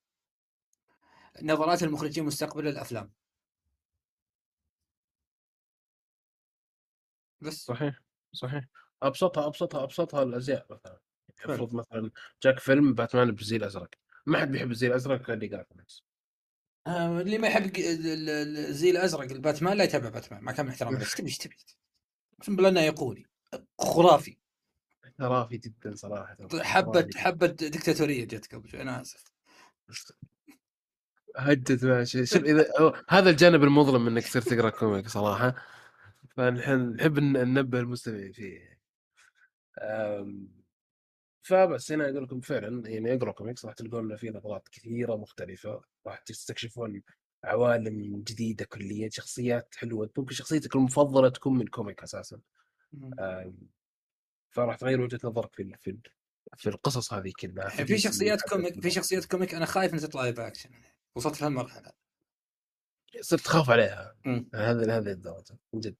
نظرات المخرجين مستقبل الأفلام. بس. صحيح صحيح. أبسطها أبسطها أبسطها الأزياء مثلا. افرض مثلا جاك فيلم باتمان بالزي الازرق ما حد بيحب الزي الأزرق اللي قال آه اللي ما يحب ال- ال- ال- الزي الأزرق الباتمان لا يتابع باتمان مع كامل احترامي إيش تبي إيش تبي؟ اقسم بالله انه ايقوني خرافي. خرافي جدا صراحة. حبة. حبة دكتاتورية جت قبل شوي أنا آسف. هدت ماشي شوف اذا هذا الجانب المظلم إنك تصير تقرأ comic صراحة. فنحن نحب ننبه المستمعين فيه. فبس هنا أقول لكم فعلا يعني أقرأ كوميكس راح تلقون إنه في نظرات كثيرة مختلفة. راح تستكشفون عوالم جديدة كليا شخصيات حلوة ممكن شخصيتك المفضلة تكون من comic أساسا. فراح تغير وجهة نظرك في في في القصص هذه كلها في شخصيات comic في شخصيات comic أنا خايف إنها تطلع live action وصلت لهالمرحله صرت تخاف عليها. هذا هذه الدرجة من جد.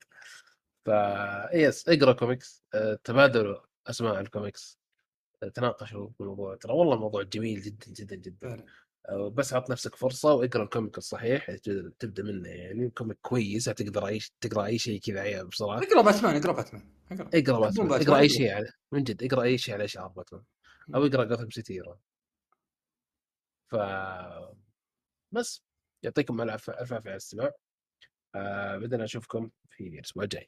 ف yes اقرأ كوميكس أه، تبادلوا أسماء الكوميكس أه، تناقشوا في الموضوع. ترى والله الموضوع جميل جدا جدا جدا. أه، بس اعط نفسك فرصة واقرأ ال comic الصحيح تبدأ منه يعني. comic كويس تقدر أي تقرأ أي شيء كذا بسرعة اقرأ باتمان اقرأ باتمان اقرأ. اقرأ باتمان؟ اقرأ أي. شيء على من جد اقرأ أي شيء على شعار باتمان. أو اقرأ جوثم سيتي. ف بس يعطيكم ألف عافية على الاستماع. آه بدنا نشوفكم في الأسبوع الجاي.